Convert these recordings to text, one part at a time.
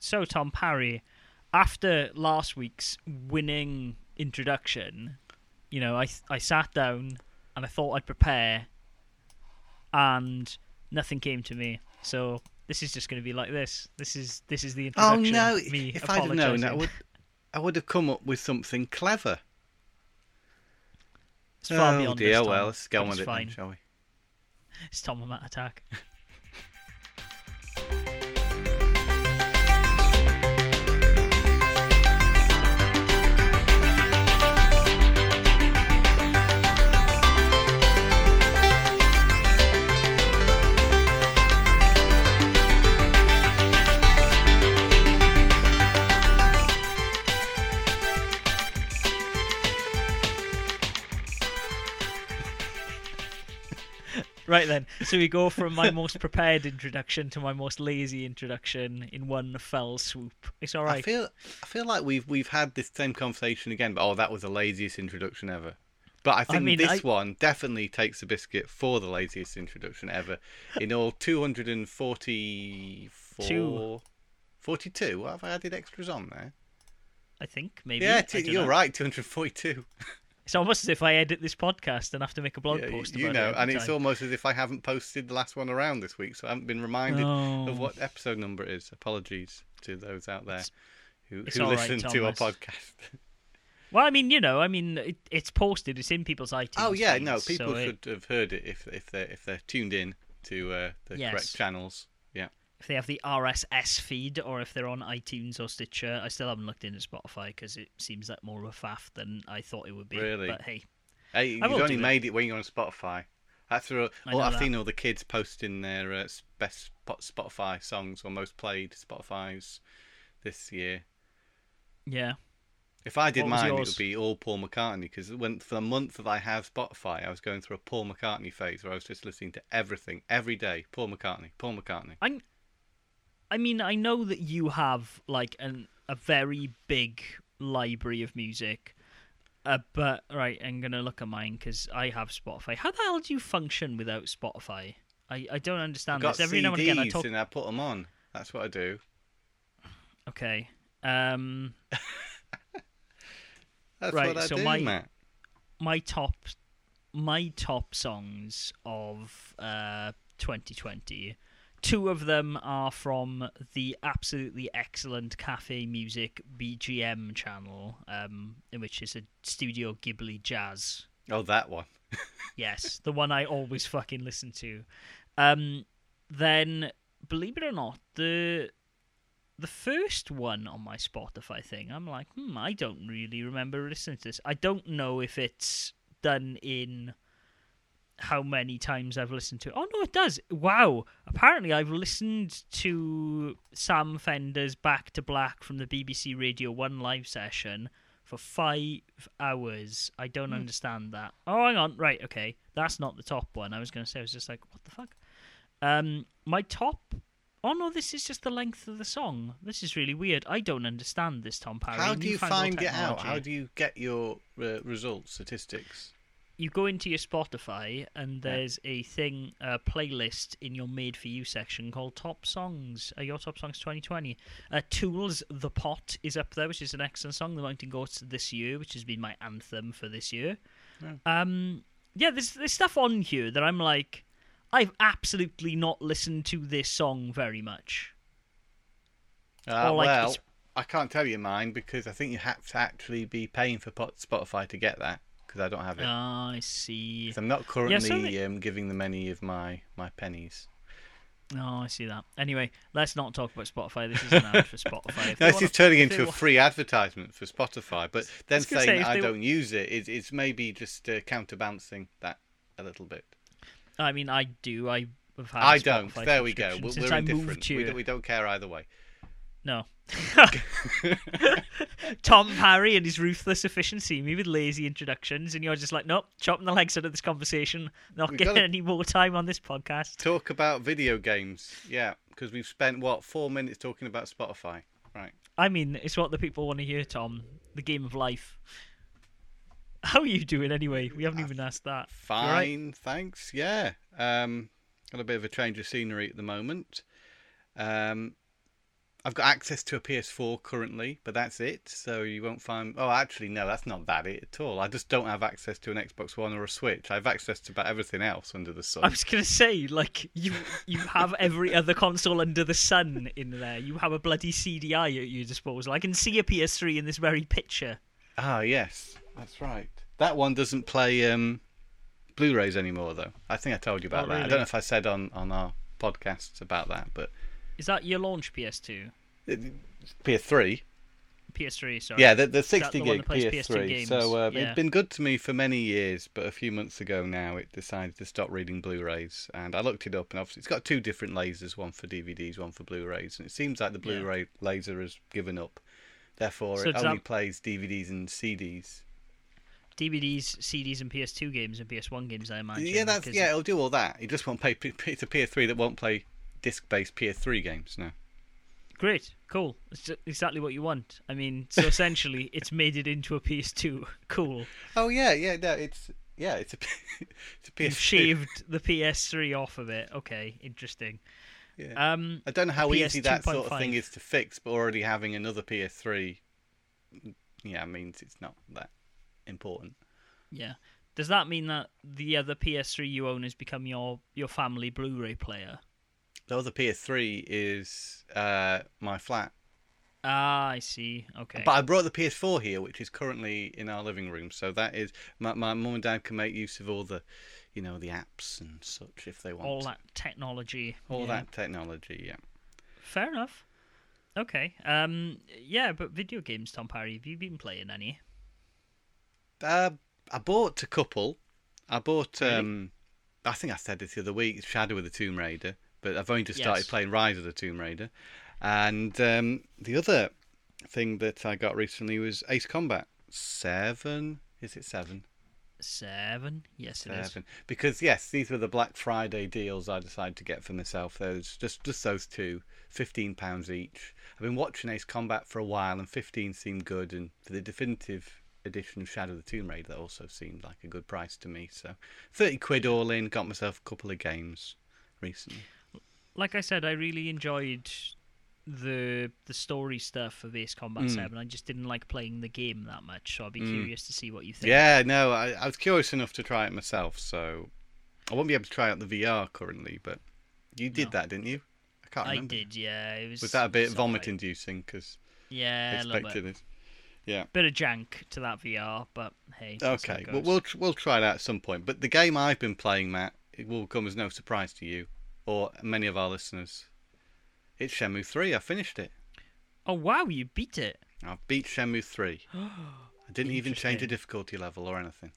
So Tom Parry, after last week's winning introduction, you know, I I sat down and I thought I'd prepare, and nothing came to me. So this is just going to be like this. This is this is the introduction. Oh no! me If I'd have known, I would, I would have come up with something clever. It's far oh beyond dear! this, Tom, well, let's go on with it, then, shall we? It's Tom attack. Right then, so we go from my most prepared introduction to my most lazy introduction in one fell swoop. It's all right. I feel, I feel like we've we've had this same conversation again. But oh, that was the laziest introduction ever. But I think mean, this I- one definitely takes the biscuit for the laziest introduction ever. In all, 244... Two. 42? What have I added extras on there? I think maybe. yeah, I t- you're know. right, 242. It's almost as if I edit this podcast and have to make a blog Yeah, post you about know, it. and it's time. almost as if I haven't posted the last one around this week, so I haven't been reminded Oh. of what episode number it is. Apologies to those out there It's- who, it's who all right, listen to our podcast. Well, I mean, you know, I mean, it, it's posted. It's in people's iTunes. oh yeah, feeds, no, so people it- should have heard it if if they if they're tuned in to uh, the Yes. correct channels. If they have the RSS feed or if they're on iTunes or Stitcher. I still haven't looked into Spotify because it seems like more of a faff than I thought it would be. Really? But hey, hey, you've only do it. made it when you're on Spotify. That's all, I all know I've that. seen all the kids posting their uh, best Spotify songs or most played Spotify's this year. yeah. If I did mine, it would be all Paul McCartney because when for the month that I have Spotify, I was going through a Paul McCartney phase where I was just listening to everything every day. Paul McCartney, Paul McCartney. I, I mean, I know that you have like an a very big library of music, uh, but right, I'm gonna look at mine because I have Spotify. How the hell do you function without Spotify? I, I don't understand this. Every CDs now and again, I talk. and I put them on. That's what I do. Okay. Um, That's Right, what I so do, my- Matt. my top, my top songs of uh 2020. Two of them are from the absolutely excellent Cafe Music BGM channel, um, in which is a Studio Ghibli jazz. Oh, that one. Yes, the one I always fucking listen to. Um, then, believe it or not, the the first one on my Spotify thing, I'm like, hmm, I don't really remember listening to this. I don't know if it's done in how many times I've listened to it. Oh no, it does. Wow. Apparently, I've listened to Sam Fender's "Back to Black" from the BBC Radio One live session for five hours. I don't understand that. Oh, hang on. Right, okay. That's not the top one. I was going to say, I was just like, what the fuck? Um, my top. Oh no, this is just the length of the song. This is really weird. I don't understand this, Tom Parry. How do you find it out? How do you get your uh, results, statistics? You go into your Spotify and Yeah. there's a thing, a playlist in your made for you section called Top Songs, uh, your Top Songs 2020. Uh, Tools, The Pot is up there, which is an excellent song. The Mountain Goats this year, which has been my anthem for this year. Yeah. Um, yeah, there's there's stuff on here that I'm like, I've absolutely not listened to this song very much. Uh, Or, like, well, it's- I can't tell you mine because I think you have to actually be paying for Spotify to get that because I don't have it. Ah, I see. 'Cause I'm not currently um, giving them any of my, my pennies. Oh, I see that. Anyway, let's not talk about Spotify. This is an ad for Spotify. If No, this wanna- is turning if they into a wa- free advertisement for Spotify, but then was gonna saying say, if I they wa- don't use it is maybe just uh, counterbalancing that a little bit. I mean, I do. I have had. a I don't. Spotify There we go. subscription We're, Since we're I moved indifferent. We here. don't, we don't care either way. No. Tom Parry and his ruthless efficiency, me with lazy introductions, and you're just like, nope, chopping the legs out of this conversation. Not We getting any more time on this podcast. Talk about video games. Yeah, because we've spent what four minutes talking about Spotify. Right. I mean, it's what the people want to hear, Tom. The game of life. How are you doing anyway? We haven't even asked that. All right? Fine, thanks. Yeah. Um, got a bit of a change of scenery at the moment. Um, I've got access to a PS4 currently, but that's it. So you won't find. Oh, actually, no, that's not that it at all. I just don't have access to an Xbox One or a Switch. I have access to about everything else under the sun. I was gonna say, like you you have every other console under the sun in there. You have a bloody CDI at your disposal. I can see a PS3 in this very picture. Ah, yes, that's right. That one doesn't play um, Blu-rays anymore, though. I think I told you about Oh, that. I don't know if I said on on our podcasts about that, but Is that your launch PS2? it- PS3. PS3, sorry. Yeah, the, the 60 the gig that plays PS2 PS3. games? So uh, Yeah. it's been good to me for many years, but a few months ago now it decided to stop reading Blu-rays, and I looked it up, and obviously it's got two different lasers, one for DVDs, one for Blu-rays, and it seems like the Blu-ray laser has given up. Therefore, So it only that- plays DVDs and CDs. DVDs, CDs, and PS2 games and PS1 games, I imagine. yeah, that's yeah, it'll do all that. It just won't play. It's a PS3 that won't play disc-based PS3 games now. Great, cool. It's exactly what you want. I mean, so essentially, it's made it into a PS2. Cool. Oh yeah, yeah, no, it's yeah, it's a it's a You've PS3. shaved the PS3 off of it. Okay, interesting. Yeah. Um, I don't know how easy that sort of thing is to fix, but already having another PS3, yeah, means it's not that important. yeah. Does that mean that the other PS3 you own has become your your family Blu-ray player? So the other PS3 is uh, my flat, Ah, I see. Okay. but I brought the PS4 here, which is currently in our living room. So that is my my mum and dad can make use of all the, you know, the apps and such if they want. All that technology. all yeah. that technology, yeah. Fair enough. Okay. Um. Yeah, but video games, Tom Parry. Have you been playing any? Uh, I bought a couple. I bought. Really? Um, I think I said this the other week. Shadow of the Tomb Raider, but I've only just started Yes. playing Rise of the Tomb Raider, and um, the other thing that I got recently was Ace Combat Seven. Is it seven? Seven. Yes, it is. Seven. Because yes, these were the Black Friday deals I decided to get for myself. Those just just those two, fifteen pounds each. I've been watching Ace Combat for a while, and fifteen seemed good. And for the definitive edition of Shadow of the Tomb Raider, that also seemed like a good price to me. So thirty quid all in. Got myself a couple of games recently. Like I said, I really enjoyed the the story stuff of Ace Combat Mm. Seven. I just didn't like playing the game that much, so I'd be Mm. curious to see what you think. Yeah, no, I, I was curious enough to try it myself. So I won't be able to try out the VR currently, but you did No. that, didn't you? I can't I remember. did. Yeah, it was. Was that a bit vomit inducing? Because Yeah, a little expected bit. it. Yeah. Bit of jank to that VR, but hey. Okay, well we'll we'll try that at some point. But the game I've been playing, Matt, it will come as no surprise to you or many of our listeners. It's Shenmue Three. I finished it. Oh wow, you beat it. I've beat Shenmue Three. I didn't even change the difficulty level or anything.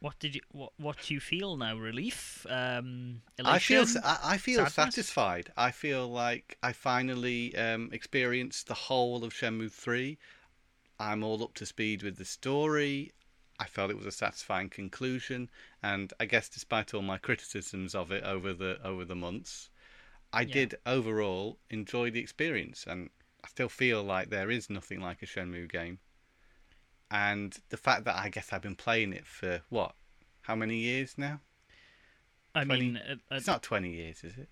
What did you? What? What do you feel now? Relief? Um, I feel I, I, I feel Sadness? satisfied. I feel like I finally um, experienced the whole of Shenmue Three. I'm all up to speed with the story. I felt it was a satisfying conclusion, and I guess despite all my criticisms of it over the over the months, I Yeah. did overall enjoy the experience, and I still feel like there is nothing like a Shenmue game. And the fact that I guess I've been playing it for what, how many years now? I 20 mean, uh, uh, It's not twenty years, is it?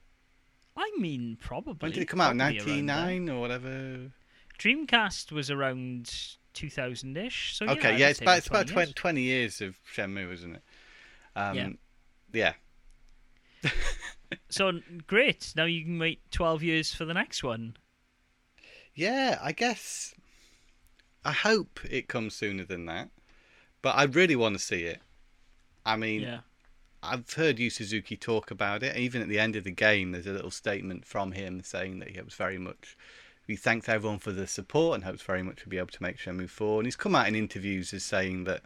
I mean, probably. When did it come out? Ninety nine or whatever. Dreamcast was around 2000-ish. So okay, I'd yeah, it's about it's about 20 20 years. years of Shenmue, isn't it? Um, Yeah. yeah. So great. Now you can wait 12 years for the next one. Yeah, I guess. I hope it comes sooner than that, but I really want to see it. I mean, Yeah. I've heard Yu Suzuki talk about it. Even at the end of the game, there's a little statement from him saying that he was very much. He thanks everyone for the support and hopes very much to be able to make sure move forward. And he's come out in interviews as saying that,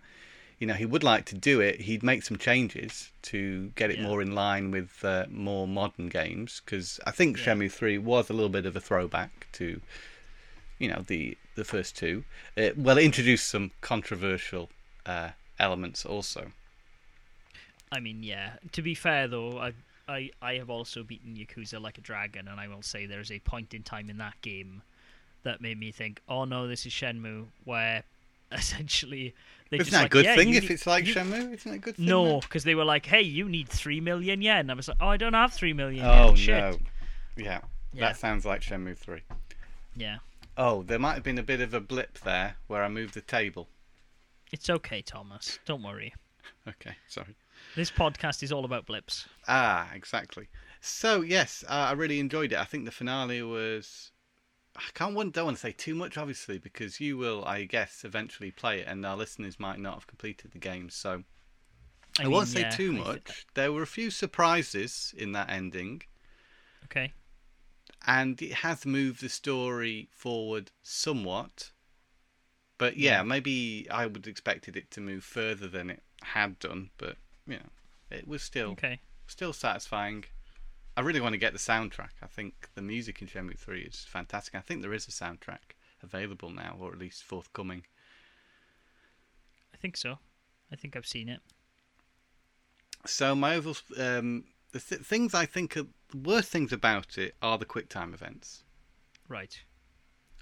you know, he would like to do it. He'd make some changes to get it Yeah. more in line with uh, more modern games because I think Yeah. Shenmue 3 was a little bit of a throwback to, you know, the the first two. It, well, it introduced some controversial uh, elements also. I mean, yeah. To be fair, though, I, I, I have also beaten Yakuza like a dragon, and I will say there's a point in time in that game that made me think, oh no, this is Shenmue, where essentially they Isn't just that a good yeah, thing if need- it's like you- Shenmue? Isn't that a good thing? No, because they were like, hey, you need three million yen. I was like, oh, I don't have three million Oh yen. Shit. no. Yeah, Yeah. that sounds like Shenmue 3. Yeah. Oh, there might have been a bit of a blip there where I moved the table. It's okay, Thomas. Don't worry. Okay, sorry. This podcast is all about blips. Ah, exactly. So yes, uh, I really enjoyed it. I think the finale was. I can't want don't want to say too much, obviously, because you will, I guess, eventually play it, and our listeners might not have completed the game. So I, mean, won't say yeah, too I much. There were a few surprises in that ending, Okay. and it has moved the story forward somewhat. But yeah, Yeah. maybe I would expected it to move further than it had done, but you know, it was still Okay. still satisfying. I really want to get the soundtrack. I think the music in Shenmue 3 is fantastic. I think there is a soundtrack available now, or at least forthcoming. I think so. I think I've seen it. So my overall, um, the th- things I think are the worst things about it are the quick time events. Right.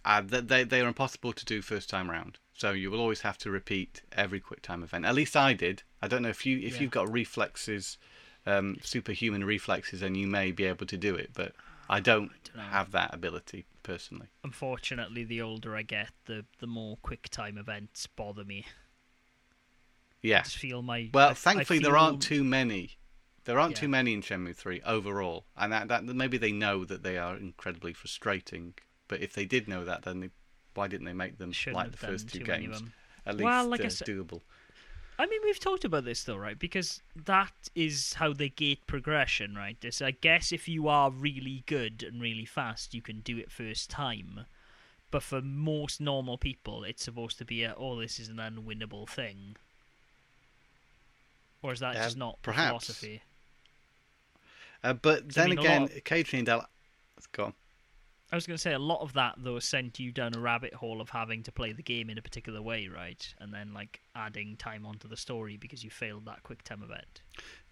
Uh, they, they are impossible to do first time round. So you will always have to repeat every quick time event. At least I did. I don't know if you if Yeah. you've got reflexes, um, superhuman reflexes, then you may be able to do it. But I don't, dunno. have that ability personally. Unfortunately, the older I get, the the more quick time events bother me. Yeah. I feel my. Well, I- I thankfully there aren't too many. There aren't Yeah. too many in Shenmue 3 overall, and that, that maybe they know that they are incredibly frustrating. But if they did know that, then they, why didn't they make them Shouldn't like the first two too many of games? At least Well, like I uh, said- doable. I mean, we've talked about this though, right? Because that is how they gate progression, right? It's, I guess if you are really good and really fast, you can do it first time. But for most normal people, it's supposed to be a, oh, this is an unwinnable thing. Or is that Uh, just not perhaps. philosophy? Uh, but 'Cause, I then mean, again, of- occasionally they'll. Go on. I was going to say a lot of that though sent you down a rabbit hole of having to play the game in a particular way, right? And then like adding time onto the story because you failed that quick time event.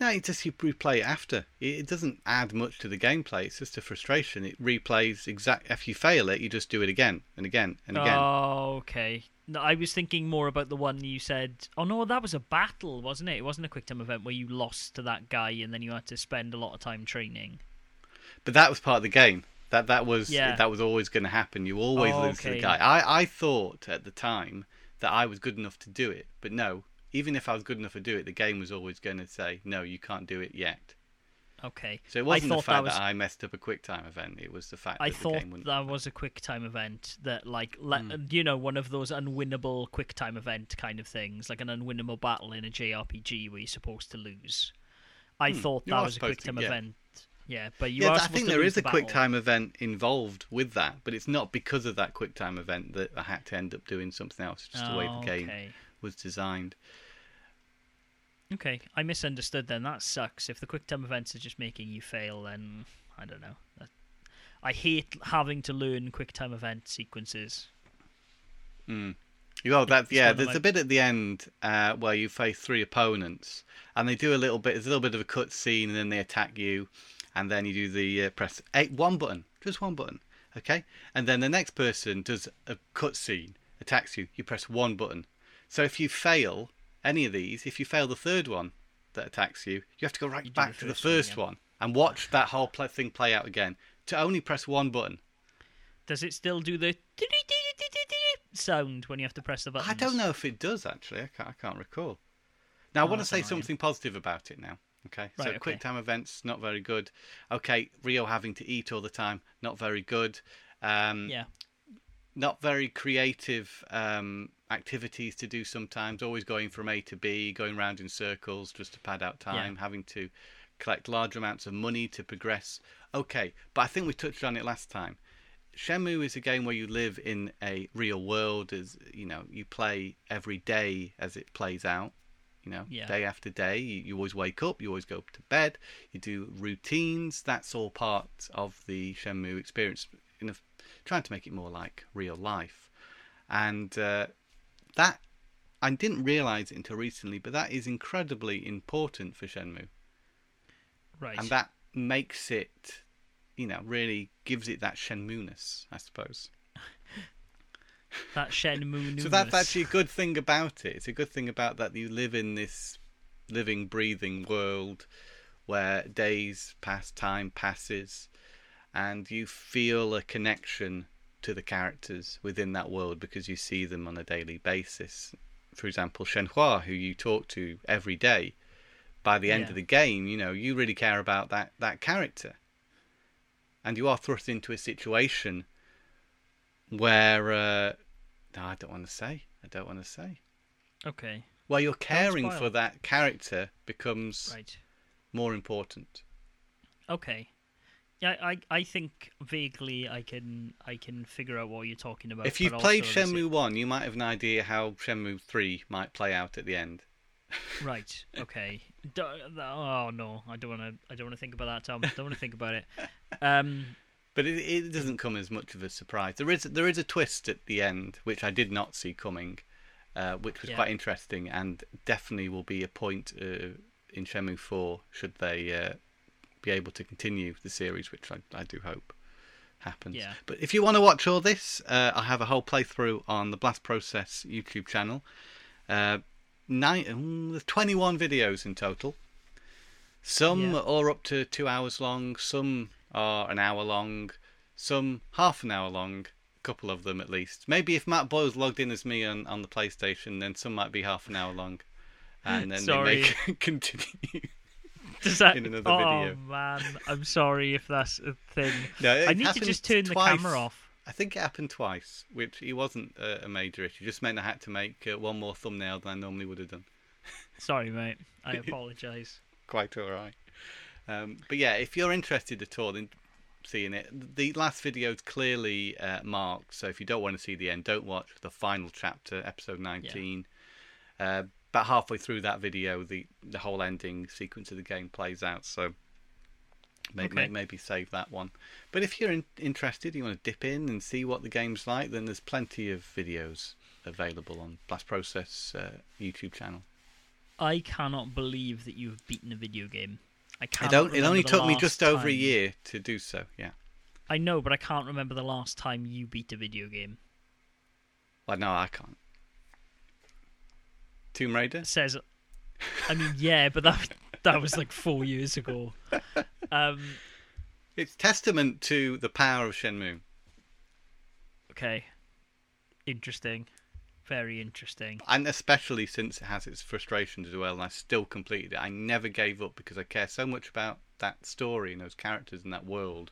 No, it just you replay it after. It, it doesn't add much to the gameplay. It's just a frustration. It replays exact. If you fail it, you just do it again and again and again. Oh, okay. No, I was thinking more about the one you said. Oh no, that was a battle, wasn't it? It wasn't a quick time event where you lost to that guy and then you had to spend a lot of time training. But that was part of the game. That that was Yeah. that was always going to happen. You always Oh, lose to the guy. I I thought at the time that I was good enough to do it, but no. Even if I was good enough to do it, the game was always going to say no, you can't do it yet. Okay. So it wasn't the fact that was. I messed up a quick time event. It was the fact I that the thought that was a quick time event that, like, le- Hmm. you know, one of those unwinnable quick time event kind of things, like an unwinnable battle in a JRPG where you're supposed to lose. I Hmm, thought that was a quick time event. Yeah, but you yeah, I think to there a the quick battle. time event involved with that, but it's not because of that quick time event that I had to end up doing something else. It's just the way the Oh, game okay. was designed. Okay, I misunderstood then. That sucks. If the quick time events are just making you fail, then I don't know. I hate having to learn quick time event sequences. Mm. Oh, that yeah. There's a bit at the end uh, where you face three opponents, and they do a little bit. There's a little bit of a cut scene, and then they attack you, and then you do the uh, press eight one button, just one button, okay. And then the next person does a cut scene, attacks you. You press one button. So if you fail any of these, if you fail the third one that attacks you, you have to go right You back the to the first one one and watch that whole pl- thing play out again to only press one button. Does it still do the sound when you have to press the button? I don't know if it does actually. I can't, I can't recall. Now I Oh, want to say something positive about it now. Okay, Right, so okay. quick time events not very good. Okay, Ryo having to eat all the time not very good. Um, Yeah. Not very creative um, activities to do sometimes. Always going from A to B, going round in circles just to pad out time. Having to collect large amounts of money to progress. Okay, but I think we touched on it last time. Shenmue is a game where you live in a real world. As you know, you play every day as it plays out. You know, Yeah. day after day. You, you always wake up. You always go to bed. You do routines. That's all part of the Shenmue experience. In a, trying to make it more like real life, and uh, that I didn't realize it until recently, but that is incredibly important for Shenmue Right. and that makes it, you know, really gives it that Shenmue-ness, I suppose. That Shenmue So that's actually a good thing about it. It's a good thing about that you live in this living, breathing world where days pass, time passes, and you feel a connection to the characters within that world because you see them on a daily basis. For example, Shenhua, who you talk to every day, by the end Yeah. of the game, you know, you really care about that, that character. And you are thrust into a situation where, uh, no, I don't want to say. I don't want to say. Okay. Where your caring for that character becomes Right. more important. Okay. Yeah, I I think vaguely I can I can figure out what you're talking about. if you've played also at the Shenmue 1, you might have an idea how Shenmue 3 might play out at the end. Right. Okay. Do- oh no, I don't want to. I don't want to think about that, Tom. I Don't want to think about it. Um. But it, it doesn't come as much of a surprise. There is there is a twist at the end which I did not see coming, uh, which was Yeah. quite interesting and definitely will be a point uh, in Shenmue 4 should they uh, be able to continue the series, which I, I do hope happens. Yeah. But if you want to watch all this, uh, I have a whole playthrough on the Blast Process YouTube channel. Uh, nine, mm, 21 videos in total. Some Yeah. are up to two hours long, some are an hour long, some half an hour long, a couple of them at least. Maybe if Matt Boyle's logged in as me on, on the PlayStation, then some might be half an hour long. And then Sorry. they may continue. Does that? In another oh video. man, I'm sorry if that's a thing. No, I need to just turn twice. the camera off. I think it happened twice, which it wasn't a, a major issue. Just meant I had to make uh, one more thumbnail than I normally would have done. Sorry, mate. I apologise. Quite all right. Um, but yeah, if you're interested at all in seeing it, the last video is clearly uh, marked. So if you don't want to see the end, don't watch the final chapter, episode 19. Uh, about halfway through that video, the the whole ending sequence of the game plays out. So may, Okay. maybe save that one. But if you're in, interested, you want to dip in and see what the game's like, then there's plenty of videos available on Blast Process uh, YouTube channel. I cannot believe that you've beaten a video game. I can't. don't, it only took me just over a year to do so. Yeah. I know, but I can't remember the last time you beat a video game. Well, no, I can't. Tomb Raider. says I mean yeah, but that that was like 4 years ago. Um It's testament to the power of Shenmue. okay. Interesting. Very interesting. and especially since it has its frustrations as well and i still completed it. I never gave up because i care so much about that story and those characters and that world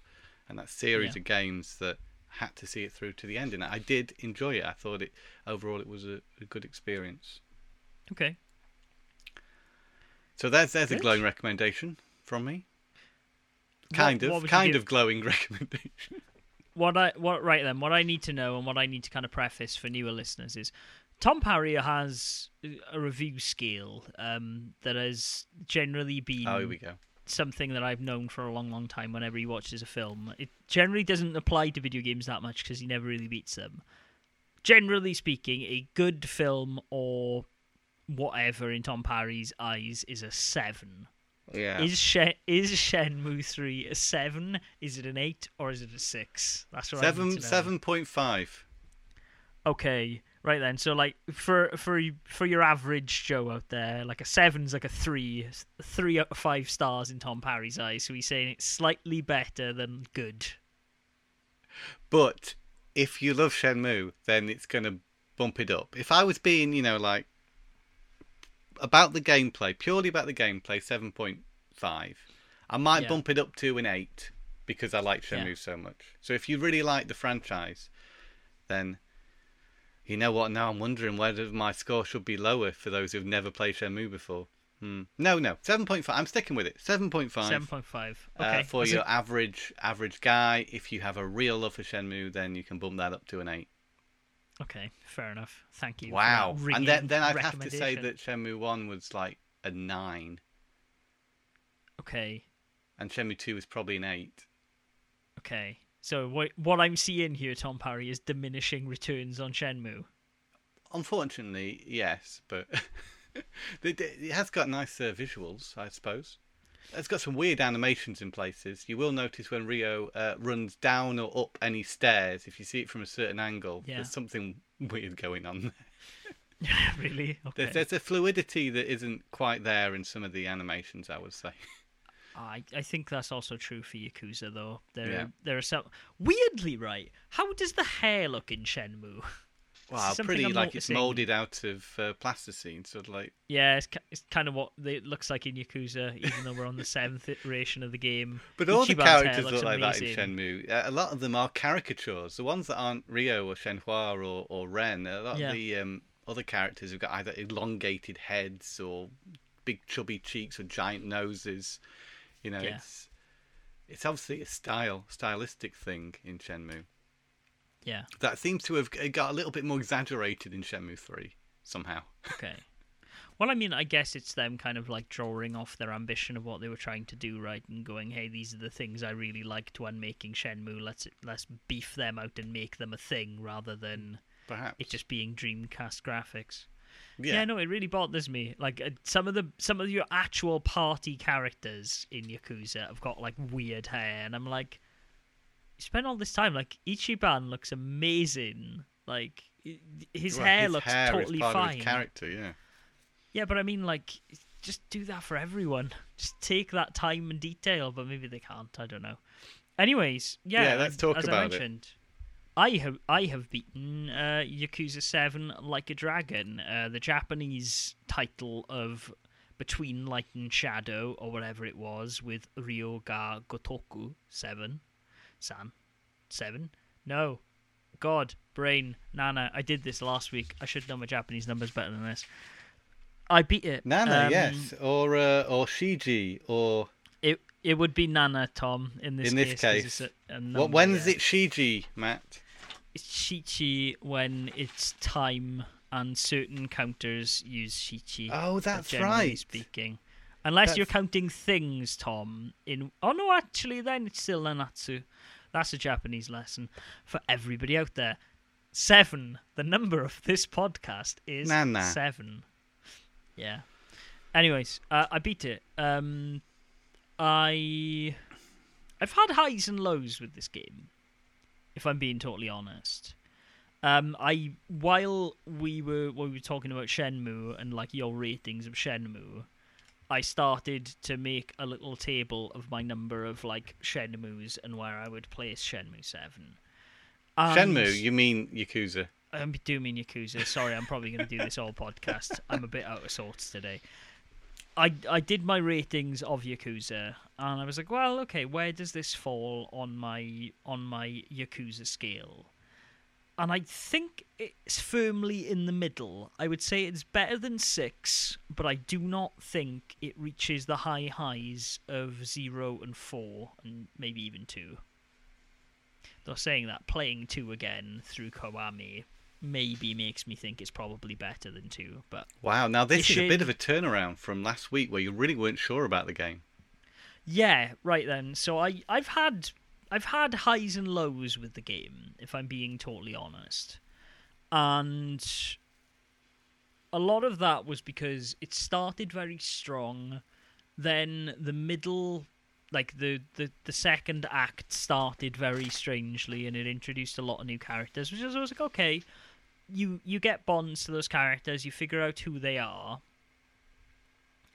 and that series Yeah. of games that I had to see it through to the end. And i did enjoy it. I thought it overall it was a, a good experience. Okay. so there's there's a glowing recommendation from me. Kind what of you kind of glowing recommendation what I what right then what I need to know and what I need to kind of preface for newer listeners is Tom Parry has a review scale um, that has generally been oh here we go something that I've known for a long, long time. Whenever he watches a film, it generally doesn't apply to video games that much because he never really beats them. Generally speaking, a good film or whatever in Tom Parry's eyes is a seven. Yeah Is Shen is Shenmue three a seven? Is it an eight or is it a six? That's what I seven need to know. seven point five Okay, right then. So like for for for your average Joe out there, like a seven's like a three, three out of five stars in Tom Parry's eyes. So he's saying it's slightly better than good. But if you love Shenmue, then it's going to bump it up. If I was being, you know, like about the gameplay, purely about the gameplay, seven point five, I might Yeah. bump it up to an eight because I like Shenmue Yeah. so much. So if you really like the franchise, then you know what? Now I'm wondering whether my score should be lower for those who've never played Shenmue before. Hmm. No, no, seven point five. I'm sticking with it. Seven point five. Seven point five. Uh, Okay. for That's your average average guy, if you have a real love for Shenmue, then you can bump that up to an eight. Okay, fair enough. Thank you. Wow! And then then I'd have to say that Shenmue One was like a nine, Okay. and Shenmue Two is probably an eight. Okay. So what what I'm seeing here, Tom Parry, is diminishing returns on Shenmue. Unfortunately, yes, but it it has got nice uh, visuals, I suppose. It's got some weird animations in places. You will notice when Ryo uh, runs down or up any stairs, if you see it from a certain angle, Yeah. there's something weird going on. There. really? Okay. There's, there's a fluidity that isn't quite there in some of the animations, I would say. I I think that's also true for Yakuza though. There Yeah. there are some weirdly right. How does the hair look in Shenmue? Wow, pretty I'm like it's molded out of uh, plasticine, sort of like. Yeah, it's, it's kind of what it looks like in Yakuza, even though we're on the seventh iteration of the game. But all the Ichiban's hair characters look like that in. Shenmue. Uh, A lot of them are caricatures. The ones that aren't Ryo or Shenhua or, or Ren, a lot Yeah. of the um, other characters have got either elongated heads or big chubby cheeks or giant noses. You know, Yeah. it's it's obviously a style, stylistic thing in Shenmue. Yeah. That seems to have got a little bit more exaggerated in Shenmue 3 somehow. Okay. Well, I mean, I guess it's them kind of like drawing off their ambition of what they were trying to do, right? And going, "Hey, these are the things I really liked when making Shenmue. Let's let's beef them out and make them a thing rather than Perhaps. it just being Dreamcast graphics." yeah. Yeah, no, it really bothers me. Like uh, some of the some of your actual party characters in Yakuza have got like weird hair, and I'm like, you spend all this time like Ichiban looks amazing. Like his Well, hair his looks hair totally fine. Character, yeah. Yeah, but I mean, like, just do that for everyone. Just take that time and detail, but maybe they can't. I don't know. Anyways, yeah. Yeah, let's talk as I about it. mentioned, I have I have beaten uh, Yakuza Seven like a dragon. Uh, the Japanese title of Between Light and Shadow or whatever it was with Ryu ga Gotoku Seven, San, Seven. No, God, brain, Nana. I did this last week. I should know my Japanese numbers better than this. I beat it. Nana, Um, yes, or uh, or Shiji, or It it would be Nana Tom in this In case. case. it's a, a what? number, When is yeah. it Shiji, Matt? It's Shichi when it's time and certain counters use Shichi. Oh, that's right. Speaking, unless you're counting things, Tom. In oh no, actually, then it's still Nanatsu. That's a Japanese lesson for everybody out there. Seven. The number of this podcast is Nana. seven. Yeah. Anyways, uh, I beat it. Um, I I've had highs and lows with this game, if I'm being totally honest. Um, I while we were when we were talking about Shenmue and like your ratings of Shenmue, I started to make a little table of my number of like Shenmues and where I would place Shenmue Seven. And- Shenmue, you mean Yakuza? I do mean Yakuza. Sorry, I'm probably going to do this all podcast. I'm a bit out of sorts today. I I did my ratings of Yakuza, and I was like, well, okay, where does this fall on my on my Yakuza scale? And I think it's firmly in the middle. I would say it's better than six, but I do not think it reaches the high highs of zero and four, and maybe even two. Though saying that, playing two again through Kiwami maybe makes me think it's probably better than two. But Wow, now this is a bit of a turnaround from last week where you really weren't sure about the game. yeah, right then. So I I've had I've had highs and lows with the game, if I'm being totally honest, and a lot of that was because it started very strong, then the middle. Like the, the, the second act started very strangely, and it introduced a lot of new characters, which is I was like, okay, you you get bonds to those characters, you figure out who they are,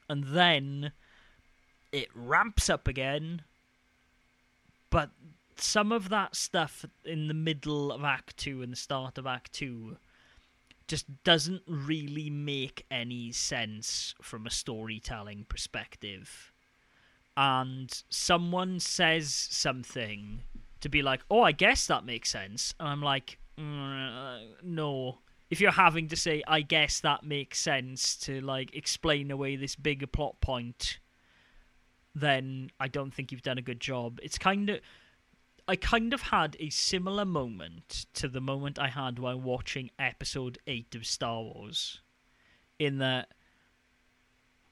and then it ramps up again. But some of that stuff in the middle of Act Two and the start of Act Two just doesn't really make any sense from a storytelling perspective. And someone says something to be like, "Oh, I guess that makes sense," and I'm like, mm, "No." If you're having to say, "I guess that makes sense," to like explain away this bigger plot point, then I don't think you've done a good job. It's kind of. I kind of had a similar moment to the moment I had while watching episode 8 of Star Wars. In that.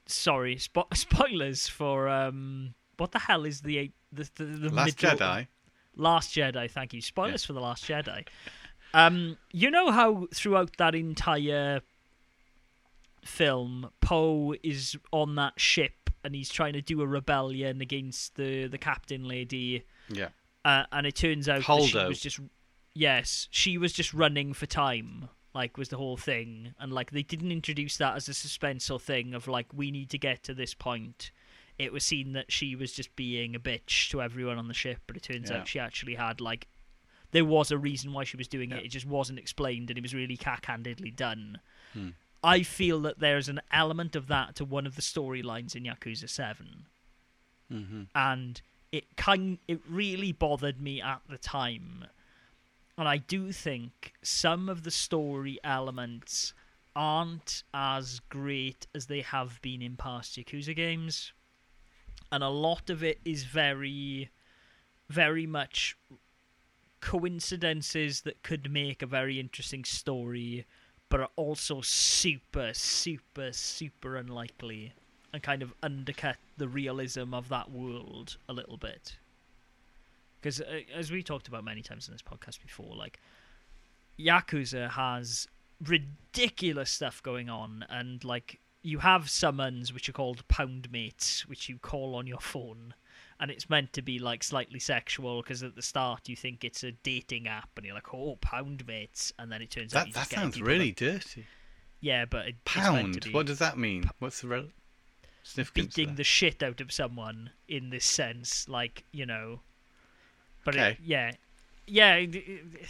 Sorry, spo- spoilers for. um What the hell is the. eight- the, the, the Last middle- Jedi. Last Jedi, thank you. Spoilers for the Last Jedi. Um, you know how throughout that entire film, Poe is on that ship and he's trying to do a rebellion against the the captain lady, Yeah. uh, and it turns out that she was just yes, she was just running for time. Like was the whole thing, and like they didn't introduce that as a suspenseful thing of like we need to get to this point. it was seen that she was just being a bitch to everyone on the ship, but it turns Yeah. out she actually had like there was a reason why she was doing Yeah. it. It just wasn't explained, and it was really cack-handedly done. Hmm. I feel that there's an element of that to one of the storylines in Yakuza Seven, hmm and it kind it really bothered me at the time. And I do think some of the story elements aren't as great as they have been in past Yakuza games. And a lot of it is very, very much coincidences that could make a very interesting story, but are also super, super, super unlikely and kind of undercut the realism of that world a little bit. Because uh, as we talked about many times in this podcast before, like Yakuza has ridiculous stuff going on, and like you have summons which are called pound mates, which you call on your phone, and it's meant to be like slightly sexual because at the start you think it's a dating app, and you're like, oh, pound mates, and then it turns out That you that sounds really that- dirty. yeah, but it, Pound. be What does that mean? What's the rel- beating the shit out of someone in this sense, like you know. But Okay. it, yeah, yeah.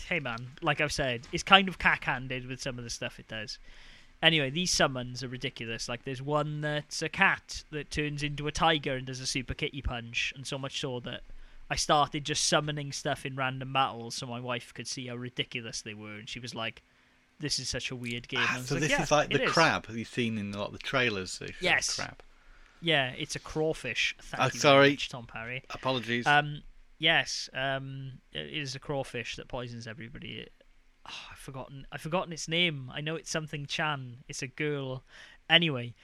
Hey man, like I've said, it's kind of cack-handed with some of the stuff it does. Anyway, these summons are ridiculous. Like there's one that's a cat that turns into a tiger and does a super kitty punch, and so much so that I started just summoning stuff in random battles so my wife could see how ridiculous they were, and she was like, "This is such a weird game." Ah, so like, this "Yeah, is like it the crab you've seen in a lot of the trailers. Yes. Crab. Yeah, it's a crawfish. Thank Oh, you very sorry. much, Tom Parry. Apologies. Um, yes, um, it is a crawfish that poisons everybody. Oh, I've forgotten. I've forgotten its name. I know it's something Chan. It's a girl. Anyway,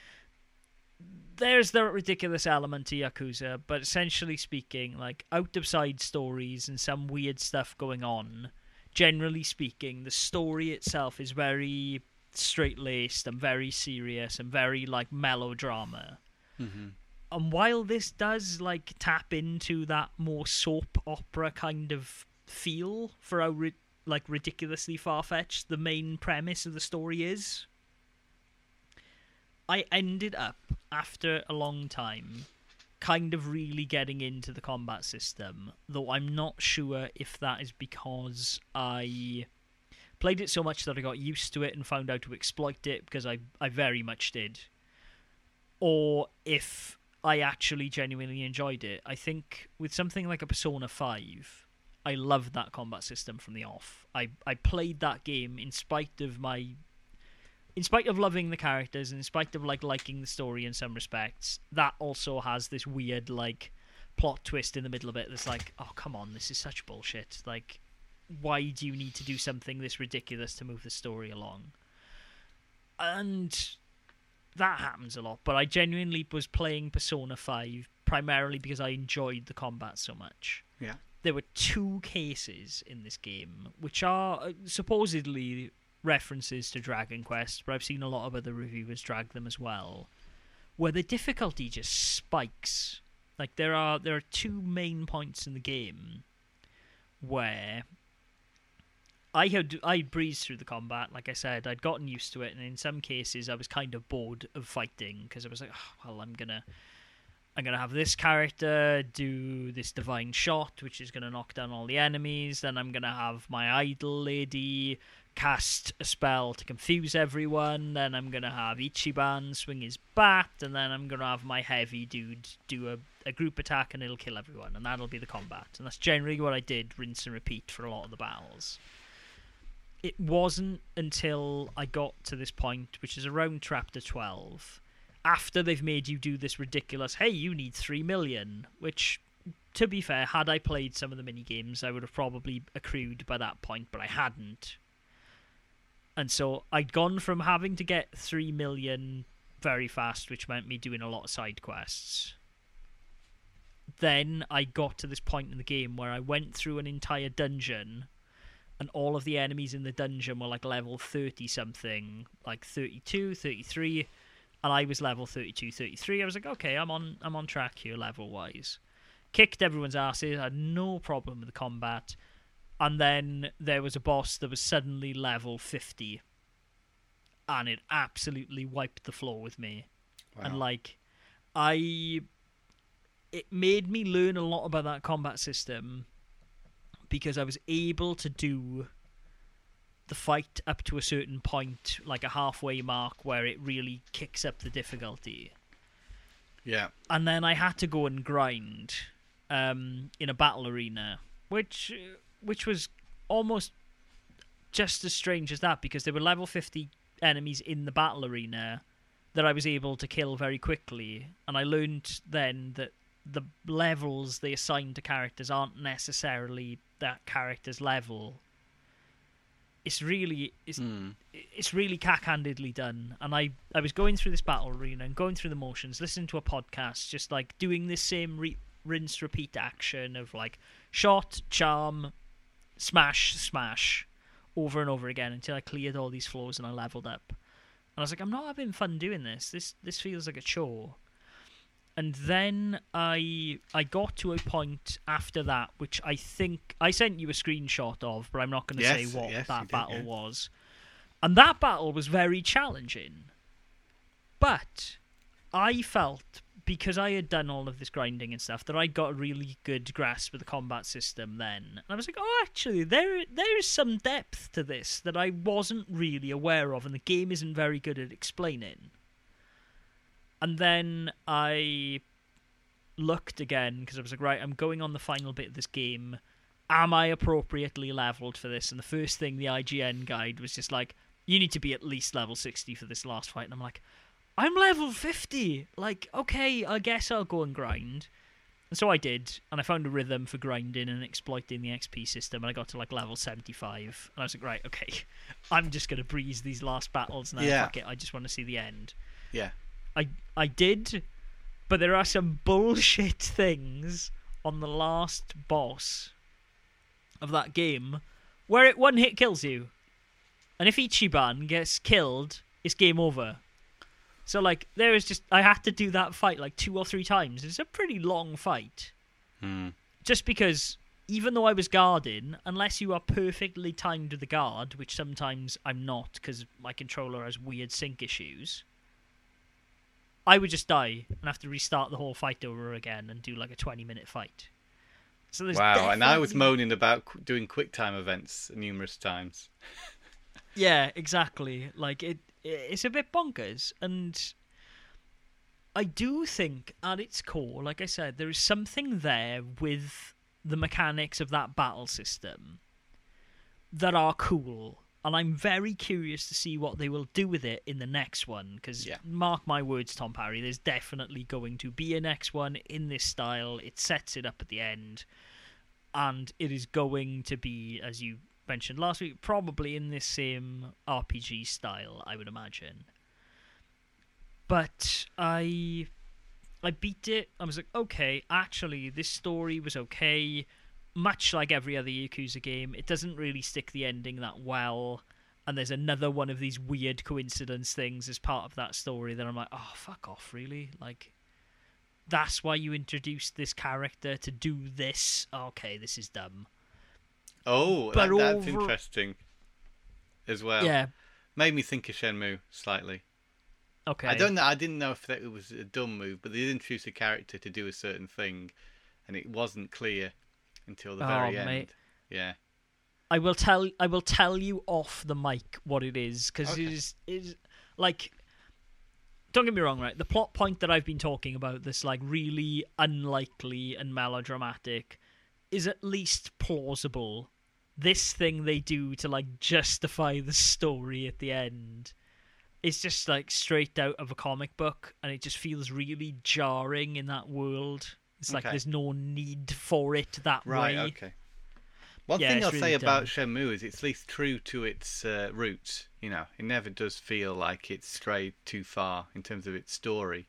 there's the ridiculous element to Yakuza, but essentially speaking, like out of side stories and some weird stuff going on. Generally speaking, the story itself is very straight laced and very serious and very like melodrama hmm and while this does like tap into that more soap opera kind of feel for how ri- like ridiculously far fetched the main premise of the story is, I ended up after a long time kind of really getting into the combat system, though I'm not sure if that is because I played it so much that I got used to it and found out to exploit it because I I very much did or if I actually genuinely enjoyed it. I think with something like a Persona 5, I loved that combat system from the off. I, I played that game in spite of my in spite of loving the characters and in spite of like liking the story in some respects, that also has this weird like plot twist in the middle of it that's like, oh come on, this is such bullshit. Like why do you need to do something this ridiculous to move the story along? And that happens a lot, but I genuinely was playing Persona 5 primarily because I enjoyed the combat so much. Yeah. There were two cases in this game which are uh, supposedly references to Dragon Quest, but I've seen a lot of other reviewers drag them as well, where the difficulty just spikes. Like there are there are two main points in the game where I had I breezed through the combat. Like I said, I'd gotten used to it, and in some cases, I was kind of bored of fighting because I was like, oh, well, I'm gonna. I'm gonna have this character do this divine shot, which is gonna knock down all the enemies. Then I'm gonna have my idol lady cast a spell to confuse everyone. Then I'm gonna have Ichiban swing his bat, and then I'm gonna have my heavy dude do a, a group attack, and it'll kill everyone, and that'll be the combat. And that's generally what I did, rinse and repeat for a lot of the battles it wasn't until I got to this point, which is around chapter 12, after they've made you do this ridiculous, hey, you need 3 million, which, to be fair, had I played some of the mini games, I would have probably accrued by that point, but I hadn't. And so I'd gone from having to get 3 million very fast, which meant me doing a lot of side quests. Then I got to this point in the game where I went through an entire dungeon and all of the enemies in the dungeon were like level 30 something like 32 33 and i was level 32 33 i was like okay i'm on i'm on track here level wise kicked everyone's asses. Had no problem with the combat. And then there was a boss that was suddenly level 50 and it absolutely wiped the floor with me. Wow. and like i it made me learn a lot about that combat system because I was able to do the fight up to a certain point, like a halfway mark, where it really kicks up the difficulty. Yeah. And then I had to go and grind um, in a battle arena, which which was almost just as strange as that because there were level 50 enemies in the battle arena that I was able to kill very quickly. And I learned then that the levels they assign to characters aren't necessarily that character's level. It's really it's Mm. it's really cack-handedly done. And I I was going through this battle arena and going through the motions, listening to a podcast, just like doing this same re- rinse repeat action of like shot, charm, smash, smash, over and over again until I cleared all these floors and I leveled up. And I was like, I'm not having fun doing this. This this feels like a chore. And then I I got to a point after that, which I think I sent you a screenshot of, but I'm not going to Yes, say what yes, that did, battle yeah. was. And that battle was very challenging. But I felt because I had done all of this grinding and stuff that I got a really good grasp of the combat system then. And I was like, oh, actually, there there is some depth to this that I wasn't really aware of, and the game isn't very good at explaining. And then I looked again because I was like, right, I'm going on the final bit of this game. Am I appropriately leveled for this? And the first thing the IGN guide was just like, you need to be at least level 60 for this last fight. And I'm like, I'm level 50. Like, okay, I guess I'll go and grind. And so I did, and I found a rhythm for grinding and exploiting the XP system, and I got to like level 75. And I was like, right, okay, I'm just going to breeze these last battles now. Yeah. Fuck it, I just want to see the end. Yeah. I I did, but there are some bullshit things on the last boss of that game where it one hit kills you. And if Ichiban gets killed, it's game over. So like there is just I had to do that fight like two or three times. It's a pretty long fight. Mm. Just because even though I was guarding, unless you are perfectly timed with the guard, which sometimes I'm not because my controller has weird sync issues, I would just die and have to restart the whole fight over again and do like a 20 minute fight. So there's Wow. And I was moaning about doing quick time events numerous times. Yeah, exactly. Like it, it's a bit bonkers, and I do think at its core, like I said, there is something there with the mechanics of that battle system that are cool, and I'm very curious to see what they will do with it in the next one. Because Yeah. mark my words, Tom Parry, there's definitely going to be a next one in this style. It sets it up at the end, and it is going to be, as you mentioned last week, probably in this same RPG style, I would imagine. But I I beat it. I was like, okay, actually this story was okay. Much like every other Yakuza game, it doesn't really stick the ending that well. And there's another one of these weird coincidence things as part of that story that I'm like, oh fuck off, really? Like that's why you introduced this character to do this. Okay, this is dumb. Oh, that, that's over- interesting as well. yeah. Made me think of Shenmue slightly. Okay. I don't know. I didn't know if that was a dumb move, but they did introduce a character to do a certain thing, and it wasn't clear until the Oh, very end. mate. Yeah. I will tell I will tell you off the mic what it is because Okay. it is is like don't get me wrong right the plot point that I've been talking about this like really unlikely and melodramatic is at least plausible this thing they do to like justify the story at the end is just like straight out of a comic book and it just feels really jarring in that world it's like Okay. there's no need for it that Right. way Okay. One Yeah, thing it's I'll really say about. Shenmue is it's at least true to its uh, roots. You know, it never does feel like it's strayed too far in terms of its story,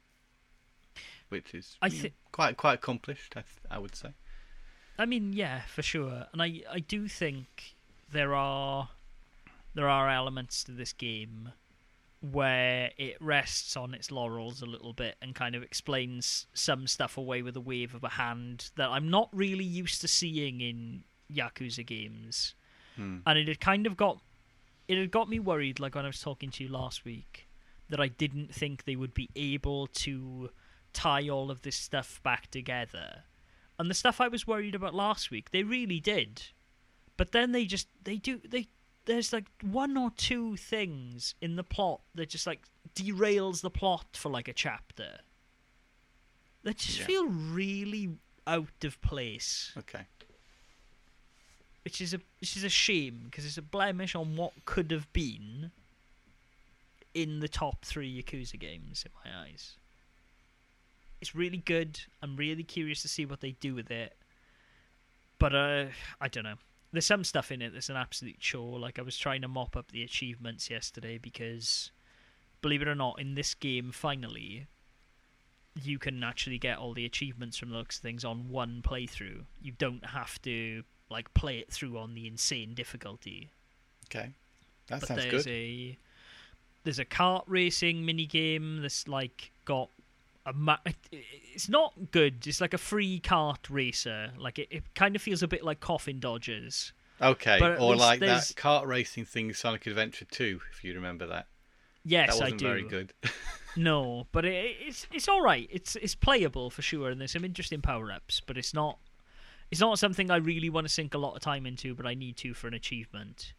which is I you know, thi- quite quite accomplished. I, th- I would say. I mean, yeah, for sure, and I I do think there are there are elements to this game where it rests on its laurels a little bit and kind of explains some stuff away with a wave of a hand that I'm not really used to seeing in Yakuza games, Hmm. and it had kind of got it had got me worried, like when I was talking to you last week, that I didn't think they would be able to tie all of this stuff back together. And the stuff I was worried about last week, they really did. But then they just they do they there's like one or two things in the plot that just like derails the plot for like a chapter. That just Yeah. feel really out of place, Okay. which is a which is a shame because it's a blemish on what could have been in the top three Yakuza games in my eyes. It's really good. I'm really curious to see what they do with it. But uh, I don't know. There's some stuff in it that's an absolute chore. Like I was trying to mop up the achievements yesterday because, believe it or not, in this game finally, you can actually get all the achievements from the looks of things on one playthrough. You don't have to like play it through on the insane difficulty Okay. That but sounds there's good. a there's a kart racing mini game that's like got a ma- it's not good it's like a free kart racer like it, it kind of feels a bit like coffin dodgers Okay. but Or like there's- that kart racing thing, Sonic Adventure 2, if you remember that. yes that i do very good. no but it, it's it's all right it's it's playable for sure and there's some interesting power-ups but it's not it's not something i really want to sink a lot of time into but i need to for an achievement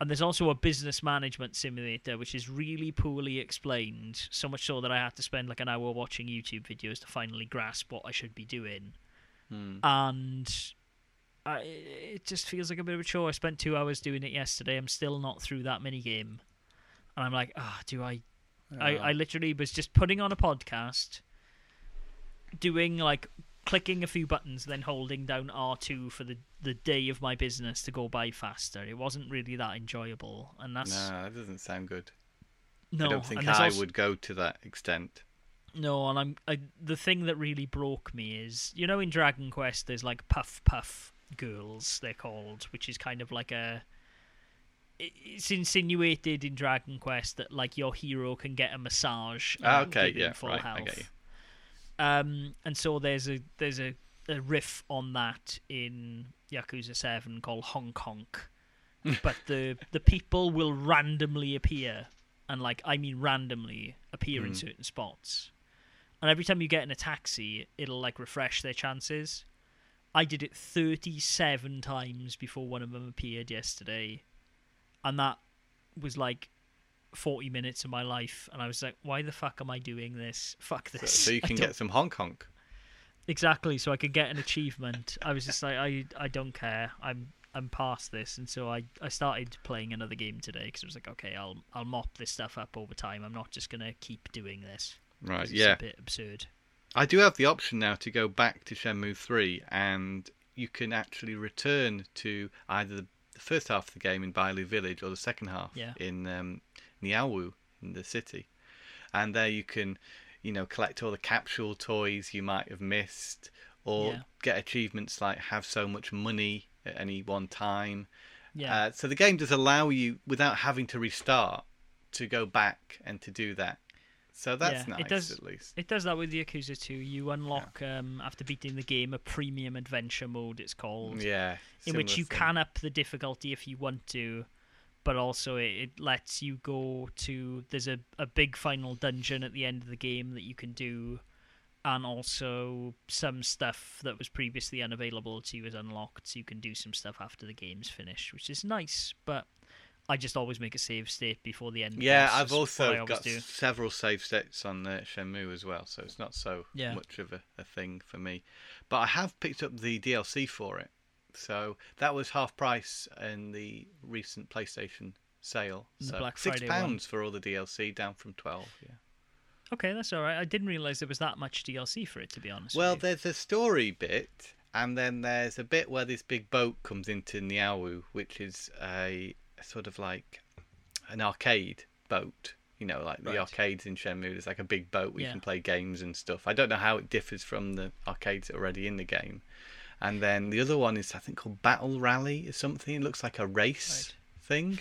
and there's also a business management simulator which is really poorly explained. So much so that i had to spend like an hour watching youtube videos to finally grasp what i should be doing. Hmm. and I, it just feels like a bit of a chore. I spent two hours doing it yesterday. I'm still not through that mini game and i'm like ah do i I, Oh. I literally was just putting on a podcast, doing like clicking a few buttons, then holding down R2 for the, the day of my business to go by faster. It wasn't really that enjoyable. And that's. No, that doesn't sound good. No, I don't think I also- would go to that extent. No, and I'm I, the thing that really broke me is you know in Dragon Quest there's like puff puff girls they're called, which is kind of like a. It's insinuated in Dragon Quest that like your hero can get a massage. Ah, okay, yeah, full right, I health. Um, and so there's a there's a, a riff on that in Yakuza Seven called Hong Kong, but the the people will randomly appear, and like I mean randomly appear in Mm. certain spots, and every time you get in a taxi, it'll like refresh their chances. I did it 37 times before one of them appeared yesterday, and that was like 40 minutes of my life, and I was like, why the fuck am I doing this? Fuck So, this. so you can get some Hong Kong. exactly so I could get an achievement. I was just like, I I don't care. I'm I'm past this, and so I I started playing another game today because I was like, okay, I'll I'll mop this stuff up over time. I'm not just gonna keep doing this. Right, it's yeah. a bit absurd. I do have the option now to go back to Shenmue 3 and you can actually return to either the the first half of the game in Bailu Village or the second half Yeah. in um, Niaowu in the city. And there you can, you know, collect all the capsule toys you might have missed or Yeah. get achievements like have so much money at any one time. Yeah, Uh, so the game does allow you, without having to restart, to go back and to do that. So that's Yeah, it does- at least. it does that with the Yakuza 2. You unlock um after beating the game a premium adventure mode. It's called. Yeah. in which you thing. can up the difficulty if you want to, but also it, it lets you go to. There's a, a big final dungeon at the end of the game that you can do, and also some stuff that was previously unavailable to you is unlocked, so you can do some stuff after the game's finished, which is nice. But I just always make a save state before the end. Yeah, I've also got do. several save states on uh, Shenmue as well, so it's not so Yeah. much of a, a thing for me. But I have picked up the DLC for it, so that was half price in the recent PlayStation sale. The so Black six Friday one. pounds for all the DLC, down from twelve. Yeah. Okay, that's all right. I didn't realize there was that much DLC for it, to be honest. Well, there's a story bit, and then there's a bit where this big boat comes into Niaowu, which is a sort of like an arcade boat. You know, like Right. the arcades in Shenmue. There's like a big boat where Yeah. you can play games and stuff. I don't know how it differs from the arcades already in the game. And then the other one is I think called Battle Rally or something. It looks like a race thing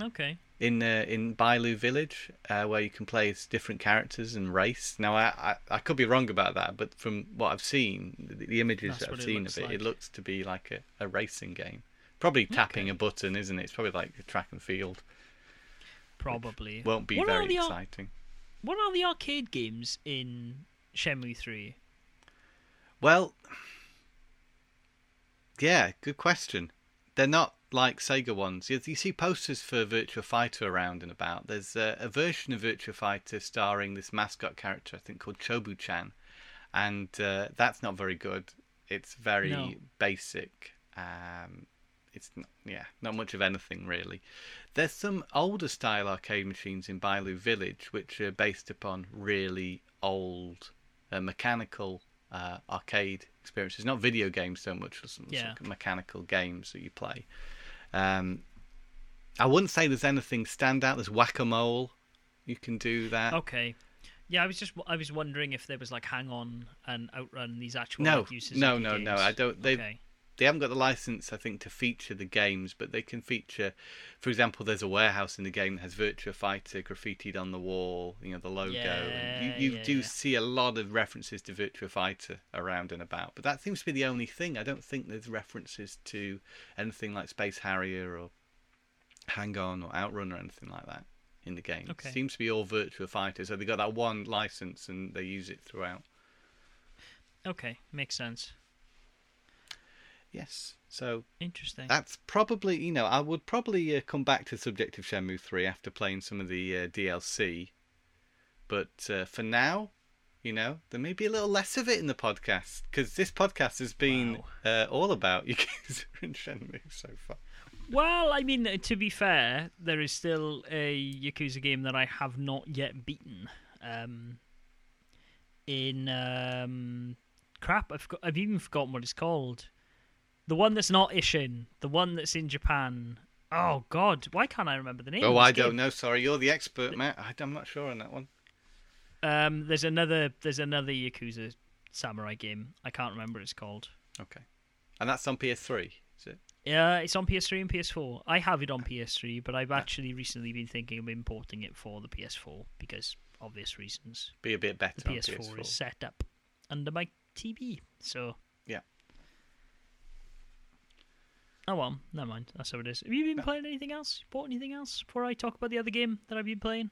okay. in uh, in Bailu Village, uh, where you can play as different characters and race. Now, I, I I could be wrong about that, but from what I've seen, the, the images That's that I've seen of it, like. it looks to be like a, a racing game. Probably tapping Okay. a button, isn't it? It's probably like a track and field. Probably. Won't be What very the exciting. What are the arcade games in Shenmue Three? Well, yeah, good question. They're not like Sega ones. You, you see posters for Virtua Fighter around and about. There's a, a version of Virtua Fighter starring this mascot character, I think called Chobu-chan, and uh, that's not very good. It's very No. basic. Um, it's not, yeah, not much of anything really. There's some older style arcade machines in Bailu Village which are based upon really old uh, mechanical uh, arcade experiences, not video games so much some, Yeah. some mechanical games that you play. Um, I wouldn't say there's anything stand out. There's whack a mole. You can do that. Okay. Yeah, I was just I was wondering if there was like Hang On and Outrun these actual No, like, uses. no, no, games. no, I don't- they- Okay. They haven't got the license, I think, to feature the games, but they can feature, for example, there's a warehouse in the game that has Virtua Fighter graffitied on the wall, you know, the logo. Yeah, you you yeah, do yeah. see a lot of references to Virtua Fighter around and about, but that seems to be the only thing. I don't think there's references to anything like Space Harrier or Hang On or Outrun or anything like that in the game. Okay. It seems to be all Virtua Fighter, so they got that one license and they use it throughout. Okay, makes sense. Yes. So Interesting. That's probably, you know, I would probably uh, come back to the subject of Shenmue 3 after playing some of the uh, DLC. But uh, for now, you know, there may be a little less of it in the podcast because this podcast has been uh, all about Yakuza and Shenmue so far. Well, I mean, to be fair, there is still a Yakuza game that I have not yet beaten. Um, in um, crap, I've got, I've even forgotten what it's called. The one that's not Ishin, the one that's in Japan. Oh God, why can't I remember the name? Oh, I don't know. Sorry, you're the expert, Matt. I, I'm not sure on that one. Um, there's another, there's another Yakuza samurai game. I can't remember what it's called. Okay. And that's on PS3, is it? Yeah, it's on PS3 and PS4. I have it on PS3, but I've actually recently been thinking of importing it for the PS4 because obvious reasons. Be a bit better The PS4, PS4. is set up under my TV, so Yeah. Oh well, never mind. That's how it is. Have you been playing anything else? Bought anything else before I talk about the other game that I've been playing?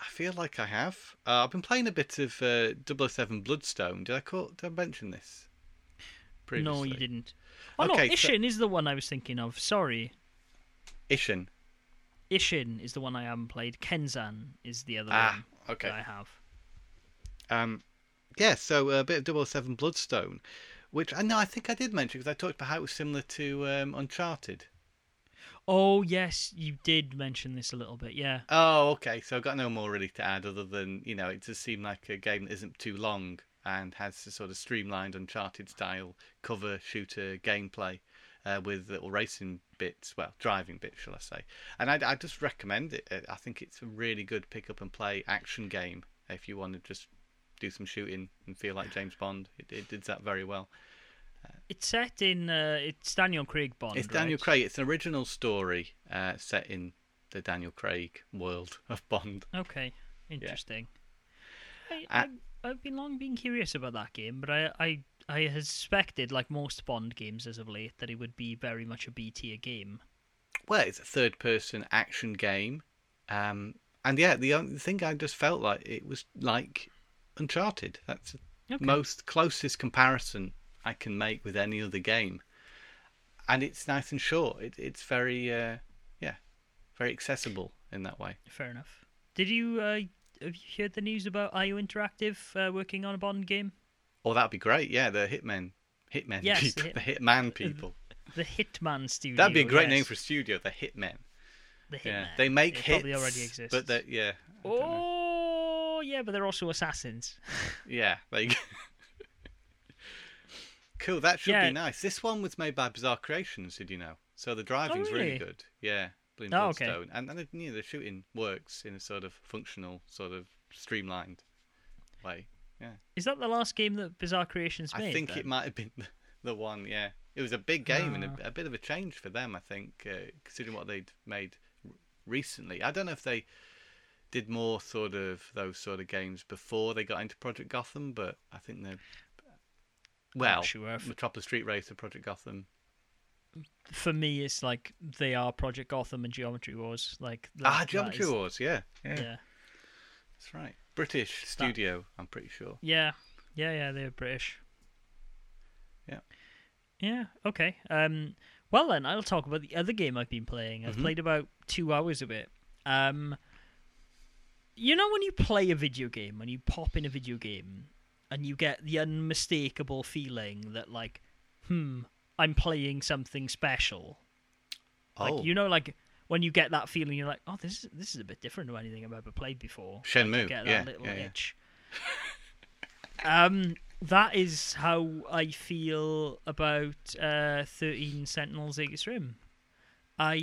I feel like I have. Uh, I've been playing a bit of uh, 007 Bloodstone. Did I call? Did I mention this? No, you didn't. Oh Okay, no, so- Ishin is the one I was thinking of. Sorry, Ishin. Ishin is the one I haven't played. Kenzan is the other Ah, one okay. that I have. Um, yeah, so a bit of 007 Bloodstone, which I know I think I did mention because I talked about how it was similar to um, Uncharted. Oh yes, you did mention this a little bit. Yeah. Oh, okay. So I've got no more really to add other than you know it does seem like a game that isn't too long and has a sort of streamlined Uncharted style cover shooter gameplay uh, with little racing bits, well, driving bits, shall I say? And I, I just recommend it. I think it's a really good pick up and play action game if you want to just do some shooting and feel like James Bond. It, it did that very well. It's set in. Uh, it's Daniel Craig Bond. It's Daniel right? Craig. It's an original story uh, set in the Daniel Craig world of Bond. Okay, interesting. I, Uh, I, I've been long been curious about that game, but I, I, I had suspected, like most Bond games as of late, that it would be very much a B tier game. Well, it's a third-person action game, um, and yeah, the only thing I just felt like it was like Uncharted. That's the Okay. most closest comparison I can make with any other game, and it's nice and short. It, it's very, uh, yeah, very accessible in that way. Fair enough. Did you uh, have you heard the news about IO Interactive uh, working on a Bond game? Oh, that'd be great. Yeah, the Hitmen, Hitmen Yes, people, the the, Hitman people. The Hitman Studio. That'd be a great yes. name for a studio, the Hitmen. the Hitman. Yeah, they make It hits, Probably already exists. but they yeah, know. Oh, yeah, but they're also assassins. yeah, go. cool. That should Yeah. be nice. This one was made by Bizarre Creations. Did you know? So the driving's really? really? good. Yeah, Bloom Oh, okay. And and the, you know, the shooting works in a sort of functional, sort of streamlined way. Yeah. Is that the last game that Bizarre Creations made? I think then? it might have been the, one. Yeah, it was a big game and Ah. a, a bit of a change for them. I think, uh, considering what they'd made recently. I don't know if they did more sort of those sort of games before they got into Project Gotham, but I think they're well, sure. Metropolis Street Racer, Project Gotham. For me, it's like they are Project Gotham and Geometry Wars. Like ah, Geometry that is- Wars. Yeah, yeah. Yeah. That's right. British studio, I'm pretty sure. Yeah, yeah, yeah. They're British. Yeah. Yeah. Okay. Um. Well then, I'll talk about the other game I've been playing. I've Mhm. played about two hours of it. Um. You know when you play a video game, when you pop in a video game, and you get the unmistakable feeling that like, hmm, I'm playing something special. Oh, Like you know, like when you get that feeling, you're like, oh, this is this is a bit different to anything I've ever played before. Shenmue. Like, get that yeah, little yeah, yeah. itch. um, that is how I feel about uh, Thirteen Sentinels: Aegis Rim. I,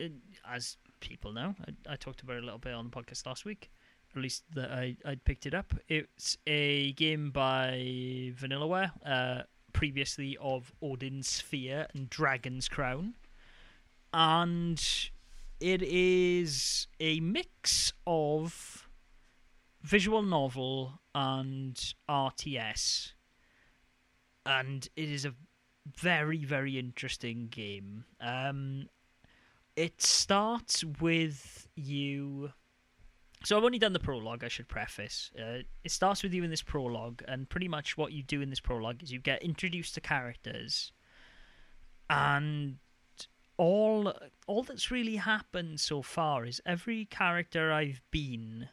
it- as people know, I, I talked about it a little bit on the podcast last week. At least that I I picked it up. It's a game by Vanillaware, uh, previously of Odin's Sphere and Dragon's Crown, and it is a mix of visual novel and RTS, and it is a very very interesting game. Um, it starts with you. So I've only done the prologue. I should preface. Uh, it starts with you in this prologue, and pretty much what you do in this prologue is you get introduced to characters, and all all that's really happened so far is every character I've been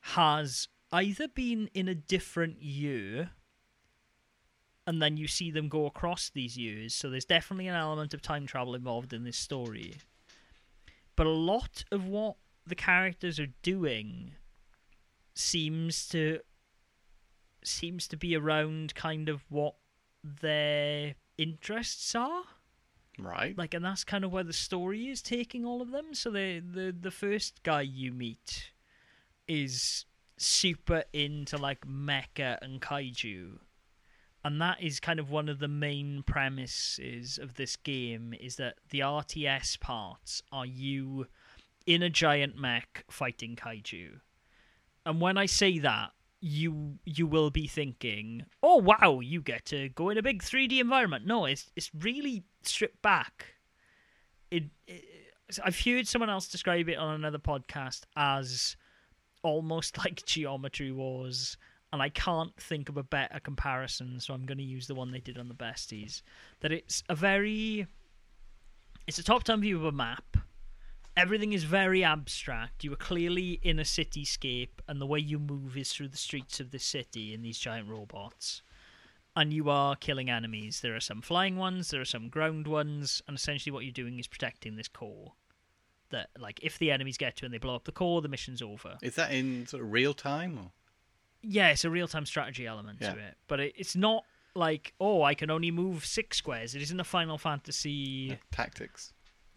has either been in a different year and then you see them go across these years. So there's definitely an element of time travel involved in this story. But a lot of what the characters are doing seems to seems to be around kind of what their interests are. Right. like and that's kind of where the story is taking all of them. So the the the first guy you meet is super into like mecha and kaiju and that is kind of one of the main premises of this game is that the RTS parts are you in a giant mech fighting kaiju and when I say that you you will be thinking, "Oh wow, you get to go in a big 3D environment." No, it's it's really stripped back. It, it I've heard someone else describe it on another podcast as almost like Geometry Wars, and I can't think of a better comparison, so I'm going to use the one they did on the besties. That it's a very it's a top-down view of a map everything is very abstract. You are clearly in a cityscape, and the way you move is through the streets of the city in these giant robots. And you are killing enemies. There are some flying ones, there are some ground ones, and essentially what you're doing is protecting this core. That, like, if the enemies get to and they blow up the core, the mission's over. Is that in sort of real time or? Yeah, it's a real time strategy element Yeah. to it, but it, it's not like, oh, I can only move six squares. It isn't a Final Fantasy Tactics.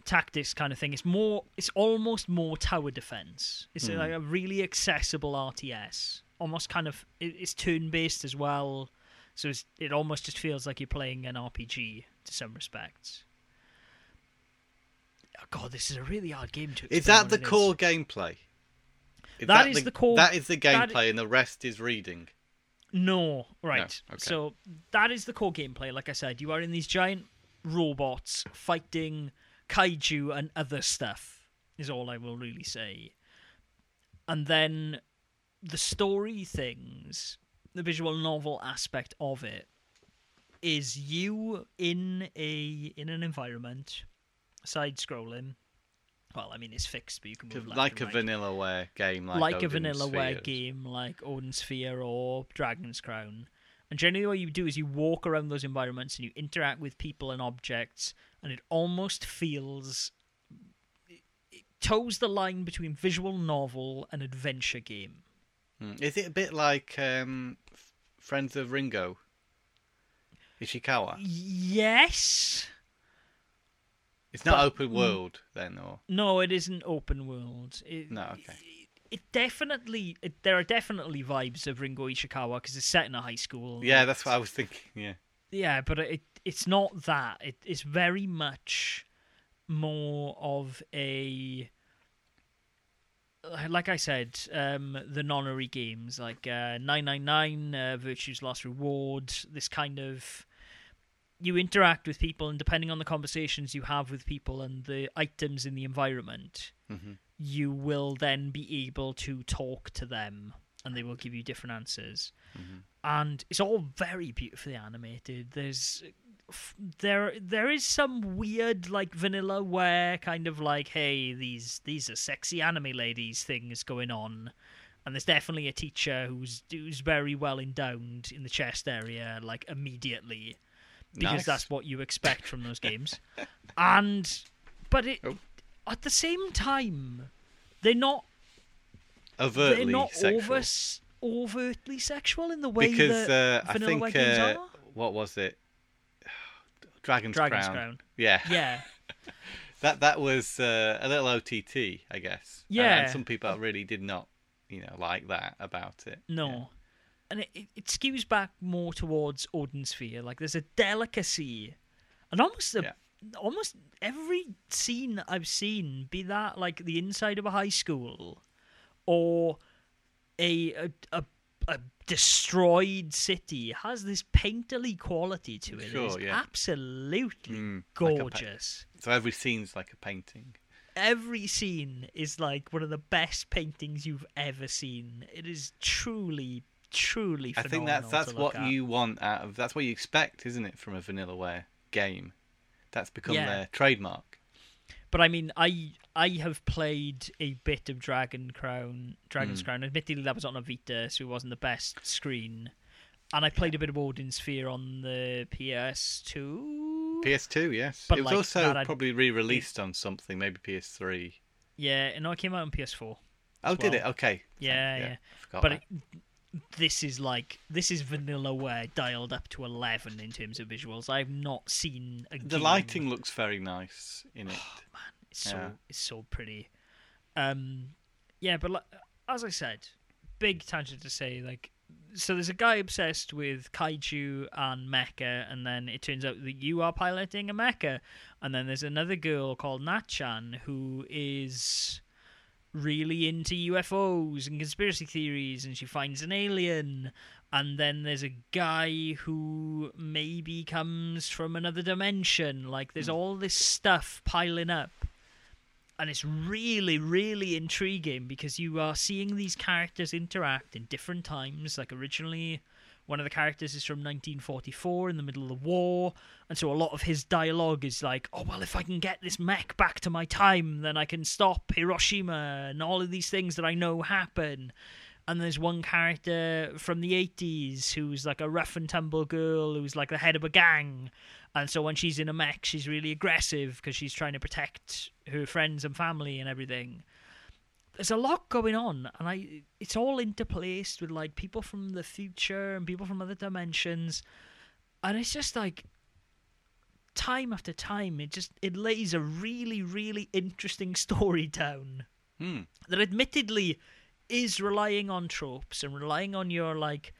tactics kind of thing. It's more, it's almost more tower defense. It's Hmm. like a really accessible RTS, almost kind of. it- It's turn based as well, so it's, it almost just feels like you're playing an RPG to some respects. Oh, God, this is a really hard game to. Is that the is. core gameplay? Is That is the core- That is the that- gameplay, and the rest is reading. No, right. okay. So that is the core gameplay. Like I said, you are in these giant robots fighting kaiju and other stuff. Is all I will really say. And then the story things, the visual novel aspect of it, is you in a in an environment, side scrolling. Well, I mean it's fixed, but you can move left like a right vanillaware game, like, like, a vanillaware game like Odin Sphere or Dragon's Crown. And generally, what you do is you walk around those environments and you interact with people and objects, and it almost feels. It it toes the line between visual novel and adventure game. Hmm. Is it a bit like um, Friends of Ringo? Ishikawa. Yes. It's not but- open world then, or No, it isn't open world. It, No, okay. It, it definitely. It, there are definitely vibes of Ringo Ishikawa because it's set in a high school. yeah, that's what I was thinking. Yeah, Yeah, but it it's not that. It, it's very much more of a like I said, um, the nonary games like uh, 999, uh, Virtue's Last Reward, this kind of you interact with people, and depending on the conversations you have with people and the items in the environment, Mhm. you will then be able to talk to them, and they will give you different answers. And it's all very beautifully animated. There's there there is some weird like Vanillaware kind of like hey these these are sexy anime ladies things going on and there's definitely a teacher who's who's very well endowed in the chest area like immediately because Nice. that's what you expect from those games and but it Oh. at the same time they're not overtly they're not sexual. over, overtly sexual in the way because that uh, I vanilla think Web games uh, are. what was it? Dragon's, Dragon's Crown. Crown. Yeah, Yeah, that that was uh, a little OTT, I guess. Yeah. and some people really did not, you know, like that about it. no. Yeah. And it, it, it skews back more towards Odin Sphere. Like there's a delicacy, and almost a, Yeah. almost every scene I've seen, be that like the inside of a high school, or a a, a, a destroyed city, has this painterly quality to it. Sure, it's yeah. absolutely Mm, like pa- gorgeous. So every scene's like a painting. every scene is like one of the best paintings you've ever seen. It is truly, truly. I think that's that's what at. you want out of that's what you expect, isn't it, from a Vanillaware game? That's become Yeah. their trademark. But I mean, I I have played a bit of Dragon Crown. Dragon's hmm. Crown. Admittedly, that was on a Vita, so it wasn't the best screen. And I played a bit of Odin Sphere on the PS2. PS2, yes. But it was like also probably re-released on something, maybe PS3. yeah, and no, it came out on PS4. Oh, did it? Okay. Yeah, yeah. Forgot But it, this is like this is Vanillaware dialed up to eleven in terms of visuals. I've not seen a the lighting looks very nice in it. Man, it's so Yeah. it's so pretty. Um, yeah, but like, as I said, big tangent to say like. So there's a guy obsessed with kaiju and mecha, and then it turns out that you are piloting a mecha, and then there's another girl called Natchan who is really into UFOs and conspiracy theories, and she finds an alien, and then there's a guy who maybe comes from another dimension. Like there's hmm. all this stuff piling up. And it's really really intriguing because you are seeing these characters interact in different times. Like originally one of the characters is from 1944 in the middle of the war and so a lot of his dialogue is like oh well if i can get this mech back to my time then i can stop hiroshima and all of these things that i know happen. And there's one character from the 80s who's like a rough and tumble girl who's like the head of a gang. And so when she's in a mech she's really aggressive because she's trying to protect her friends and family and everything there's a lot going on and i it's all interplaced with like people from the future and people from other dimensions and it's just like time after time it just it lays a really really interesting story down Hmm. that admittedly is relying on tropes and relying on your like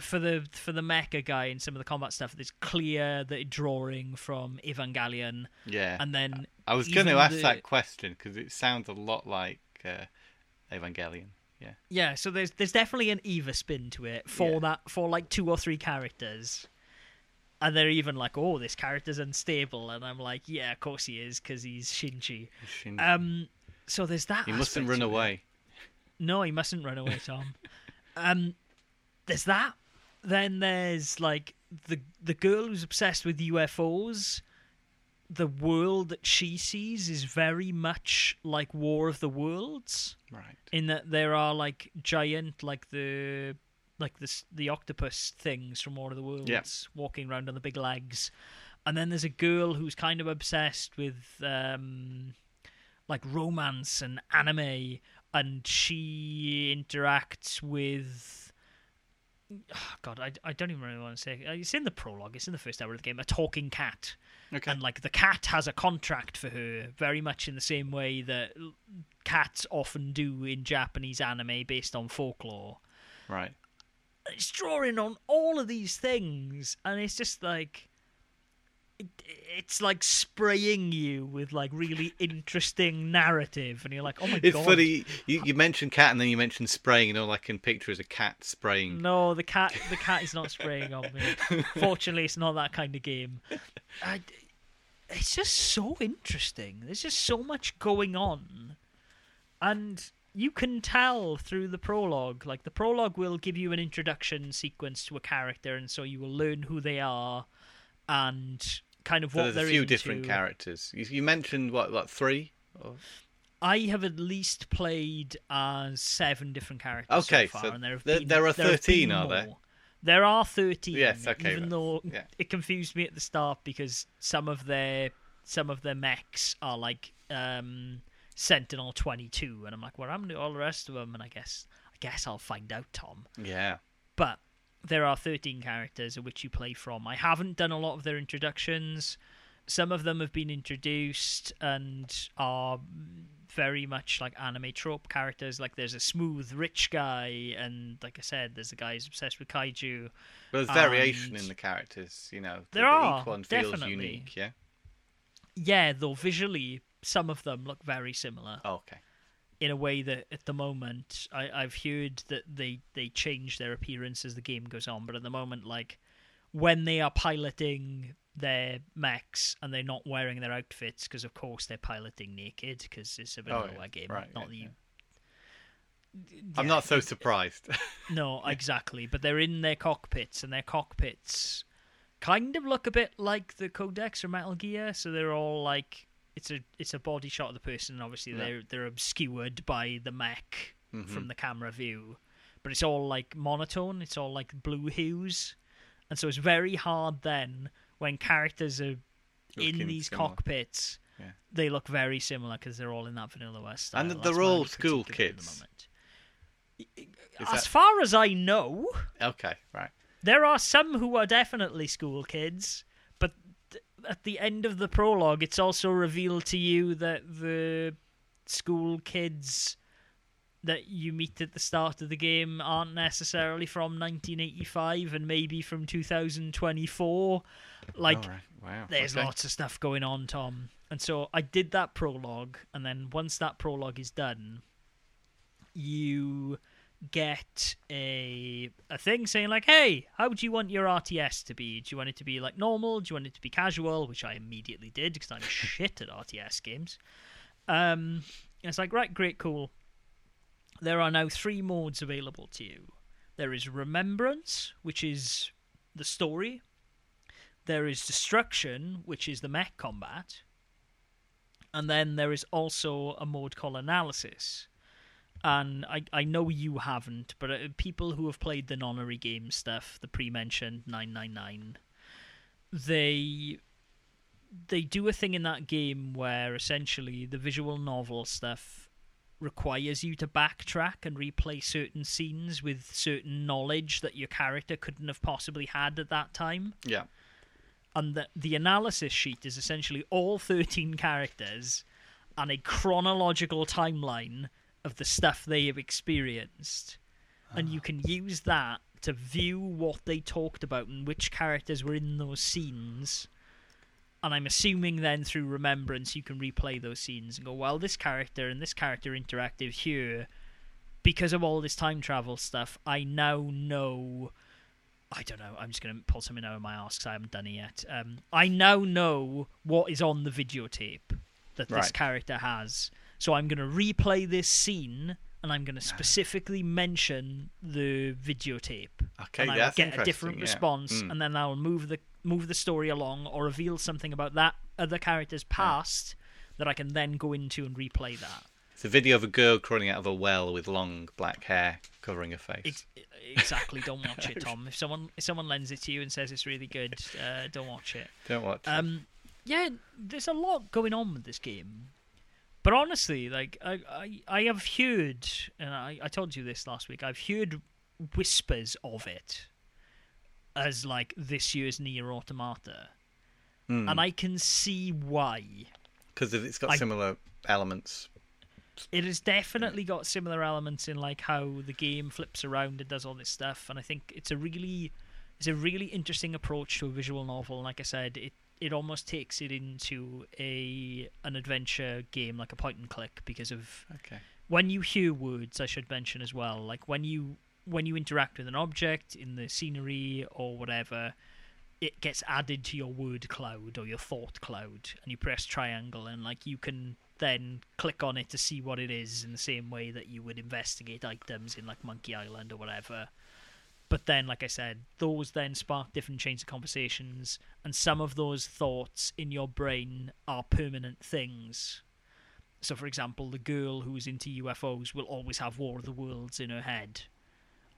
for the for the mecha guy and some of the combat stuff that's clear that it's drawing from Evangelion Yeah. and then I was going to ask the- that question because it sounds a lot like uh, Evangelion. Yeah. yeah so there's there's definitely an Eva spin to it for Yeah. that for like two or three characters and they're even like oh this character's unstable and I'm like yeah of course he is because he's Shinji Shin- um so there's that he mustn't run away. No, he mustn't run away, Tom. um, there's that. Then there's like the the girl who's obsessed with UFOs. The world that she sees is very much like War of the Worlds, Right. in that there are like giant, like the like the the octopus things from War of the Worlds, Yeah. walking around on the big legs. And then there's a girl who's kind of obsessed with um, like romance and anime, and she interacts with. God, I, I don't even really want to say. It's in the prologue. It's in the first hour of the game. A talking cat, Okay. and like the cat has a contract for her, very much in the same way that cats often do in Japanese anime based on folklore right. it's drawing on all of these things and it's just like it's like spraying you with like really interesting narrative, and you're like, oh my It's god. funny. You, you mentioned cat and then you mentioned spraying, and all I can picture is a cat spraying. No, the cat. The cat is not spraying on me. Fortunately, it's not that kind of game. I, it's just so interesting. There's just so much going on, and you can tell through the prologue. Like the prologue will give you an introduction sequence to a character, and so you will learn who they are and kind of So there's a few into. different characters. You, you mentioned what, what three? Or- I have at least played as seven different characters Okay, so far, so and there been, there are 13, are there? There are thirteen. Yes, okay, Even though yeah. it confused me at the start because some of their some of their mechs are like um, Sentinel twenty two, and I'm like, what happened to all the rest of them? And I guess I guess I'll find out, Tom. Yeah. But there are 13 characters of which you play from. I haven't done a lot of their introductions. Some of them have been introduced and are very much like anime trope characters. Like there's a smooth rich guy, and like I said, there's a guy who's obsessed with kaiju. But there's variation in the characters, you know. There the, are, Each one feels definitely. unique, yeah? Yeah, though visually, some of them look very similar Oh, okay. In a way that at the moment I, I've heard that they they change their appearance as the game goes on. But at the moment, like when they are piloting their mechs and they're not wearing their outfits because of course they're piloting naked because it's a vanilla Oh, yeah. game Right, not yeah, that you I'm not so surprised. no exactly but they're in their cockpits and their cockpits kind of look a bit like the codec or metal gear so they're all like it's a it's a body shot of the person and obviously Yeah. they're they're obscured by the mech Mhm. from the camera view but it's all like monotone it's all like blue hues and so it's very hard then when characters are in these similar. cockpits Yeah. they look very similar because they're all in that Vanillaware's style And they're my all school critique of it at the kids. Is as that- far as i know Okay, right. there are some who are definitely school kids, at the end of the prologue, it's also revealed to you that the school kids that you meet at the start of the game aren't necessarily from 1985 and maybe from 2024. Like, right. Wow. there's okay. lots of stuff going on, Tom. And so I did that prologue, and then once that prologue is done, you get a a thing saying like, "Hey, how do you want your RTS to be? Do you want it to be like normal? Do you want it to be casual?" Which I immediately did because I'm shit at RTS games. Um, it's like, right, great, cool. There are now three modes available to you. There is Remembrance, which is the story. There is Destruction, which is the mech combat. And then there is also a mode called Analysis. And I, I know you haven't, but uh, people who have played the nonary game stuff, the pre-mentioned 999, they they do a thing in that game where essentially the visual novel stuff requires you to backtrack and replay certain scenes with certain knowledge that your character couldn't have possibly had at that time Yeah. and the, the analysis sheet is essentially all 13 characters and a chronological timeline of the stuff they have experienced and you can use that to view what they talked about and which characters were in those scenes and i'm assuming then through remembrance you can replay those scenes and go well this character and this character interacted here because of all this time travel stuff i now know I don't know. I'm just going to pull something out of my ass because I haven't done it yet. Um, I now know what is on the videotape that this Right. character has. So I'm going to replay this scene and I'm going to specifically mention the videotape. Okay, and I will get a different yeah. response, Mm. and then I'll move the move the story along or reveal something about that other character's past that I can then go into and replay that. It's a video of a girl crawling out of a well with long black hair covering her face. Ex- exactly. Don't watch it, Tom. If someone if someone lends it to you and says it's really good, uh, don't watch it. Don't watch. it. Um, yeah, there's a lot going on with this game, but honestly, like I I, I have heard, and I, I told you this last week. I've heard whispers of it as like this year's Nier Automata, Hmm. and I can see why. because it's got I- similar elements. It has definitely got similar elements in like how the game flips around and does all this stuff, and I think it's a really, it's a really interesting approach to a visual novel. And like I said, it it almost takes it into a an adventure game like a point and click because of Okay. when you hear words i should mention as well like when you when you interact with an object in the scenery or whatever it gets added to your word cloud or your thought cloud and you press triangle and like you can then click on it to see what it is in the same way that you would investigate items in like monkey island or whatever but then like i said those then spark different chains of conversations and some of those thoughts in your brain are permanent things so, for example, the girl who's into UFOs will always have War of the Worlds in her head.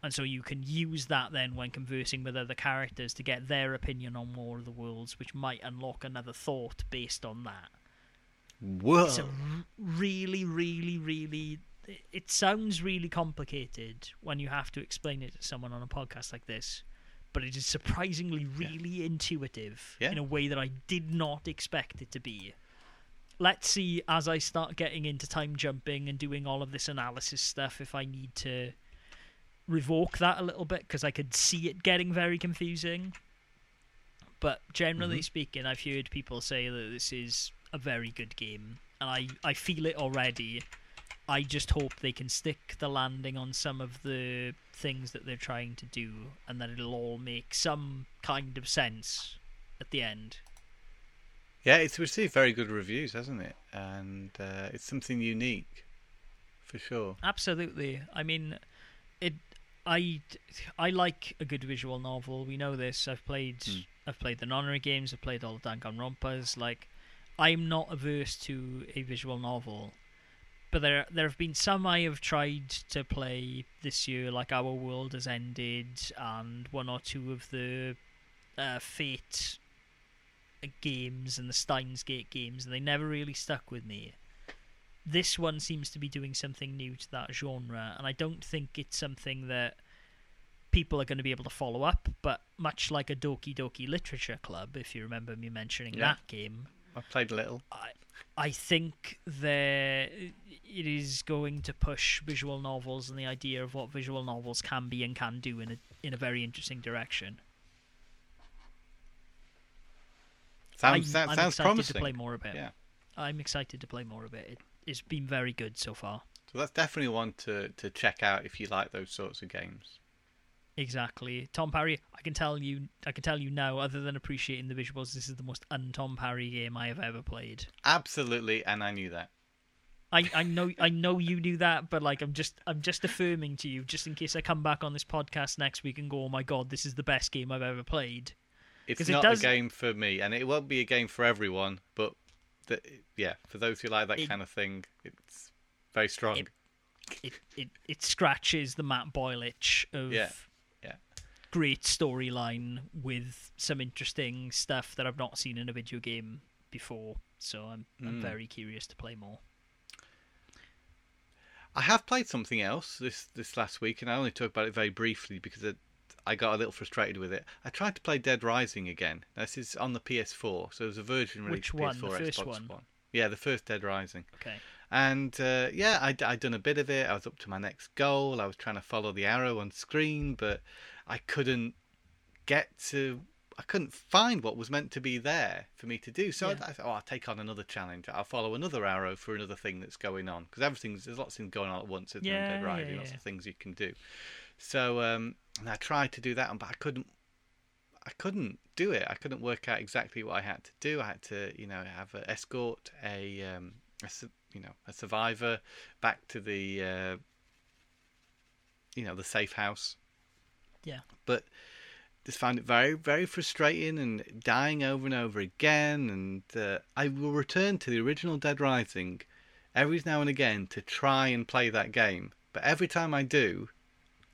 And so you can use that then when conversing with other characters to get their opinion on War of the Worlds, which might unlock another thought based on that. Whoa. It's a really, really, really. It sounds really complicated when you have to explain it to someone on a podcast like this, but it is surprisingly really intuitive Yeah. in a way that I did not expect it to be. Let's see as I start getting into time jumping and doing all of this analysis stuff if I need to revoke that a little bit because I could see it getting very confusing. But generally Mhm. speaking, I've heard people say that this is a very good game, and I, I feel it already. I just hope they can stick the landing on some of the things that they're trying to do, and that it'll all make some kind of sense at the end. Yeah, it's received very good reviews, hasn't it? And uh, it's something unique, for sure. Absolutely. I mean, it. I I like a good visual novel. We know this. I've played Hmm. I've played the Nonary games. I've played all the Danganronpas. Like, I'm not averse to a visual novel, but there there have been some I have tried to play this year, like Our World Has Ended, and one or two of the uh, Fate games and the Steins Gate games, and they never really stuck with me this one seems to be doing something new to that genre, and I don't think it's something that people are going to be able to follow up. But much like a Doki Doki Literature Club, if you remember me mentioning Yeah. that game, I've played a little. I I think there it is going to push visual novels and the idea of what visual novels can be and can do in a in a very interesting direction. Sounds, I'm, sounds, I'm sounds excited promising. to play more of it. Yeah. I'm excited to play more of it. it. It's been very good so far. So that's definitely one to, to check out if you like those sorts of games. Exactly, Tom Parry. I can tell you, I can tell you now. Other than appreciating the visuals, this is the most un-Tom Parry game I have ever played. Absolutely, and I knew that. I, I know, I know you knew that, but like, I'm just, I'm just affirming to you, just in case I come back on this podcast next week and go, "Oh my god, this is the best game I've ever played." It's 'Cause it not does- a game for me, and it won't be a game for everyone. But the, yeah, for those who like that It- kind of thing, it's very strong. It- It, it, it scratches the Matt Boyle itch of yeah. Great storyline with some interesting stuff that I've not seen in a video game before. So I'm, I'm Mm. very curious to play more. I have played something else this this last week, and I only talk about it very briefly because it, I got a little frustrated with it. I tried to play Dead Rising again. This is on the PS4, so there's a version released Which for one? PS4, first Xbox one? Yeah, the first Dead Rising. Okay. And uh, yeah, I, I'd done a bit of it. I was up to my next goal. I was trying to follow the arrow on screen, but I couldn't get to. I couldn't find what was meant to be there for me to do. So Yeah. I, I thought, oh, I'll take on another challenge. I'll follow another arrow for another thing that's going on because everything's there's lots of things going on at once. Isn't there, in Yeah, yeah, lots yeah. of things you can do. So um, and I tried to do that, but I couldn't. I couldn't do it. I couldn't work out exactly what I had to do. I had to, you know, have a escort a, um, a you know, a survivor back to the, uh, you know, the safe house. Yeah. But just found it very, very frustrating and dying over and over again. And uh, I will return to the original Dead Rising every now and again to try and play that game. But every time I do,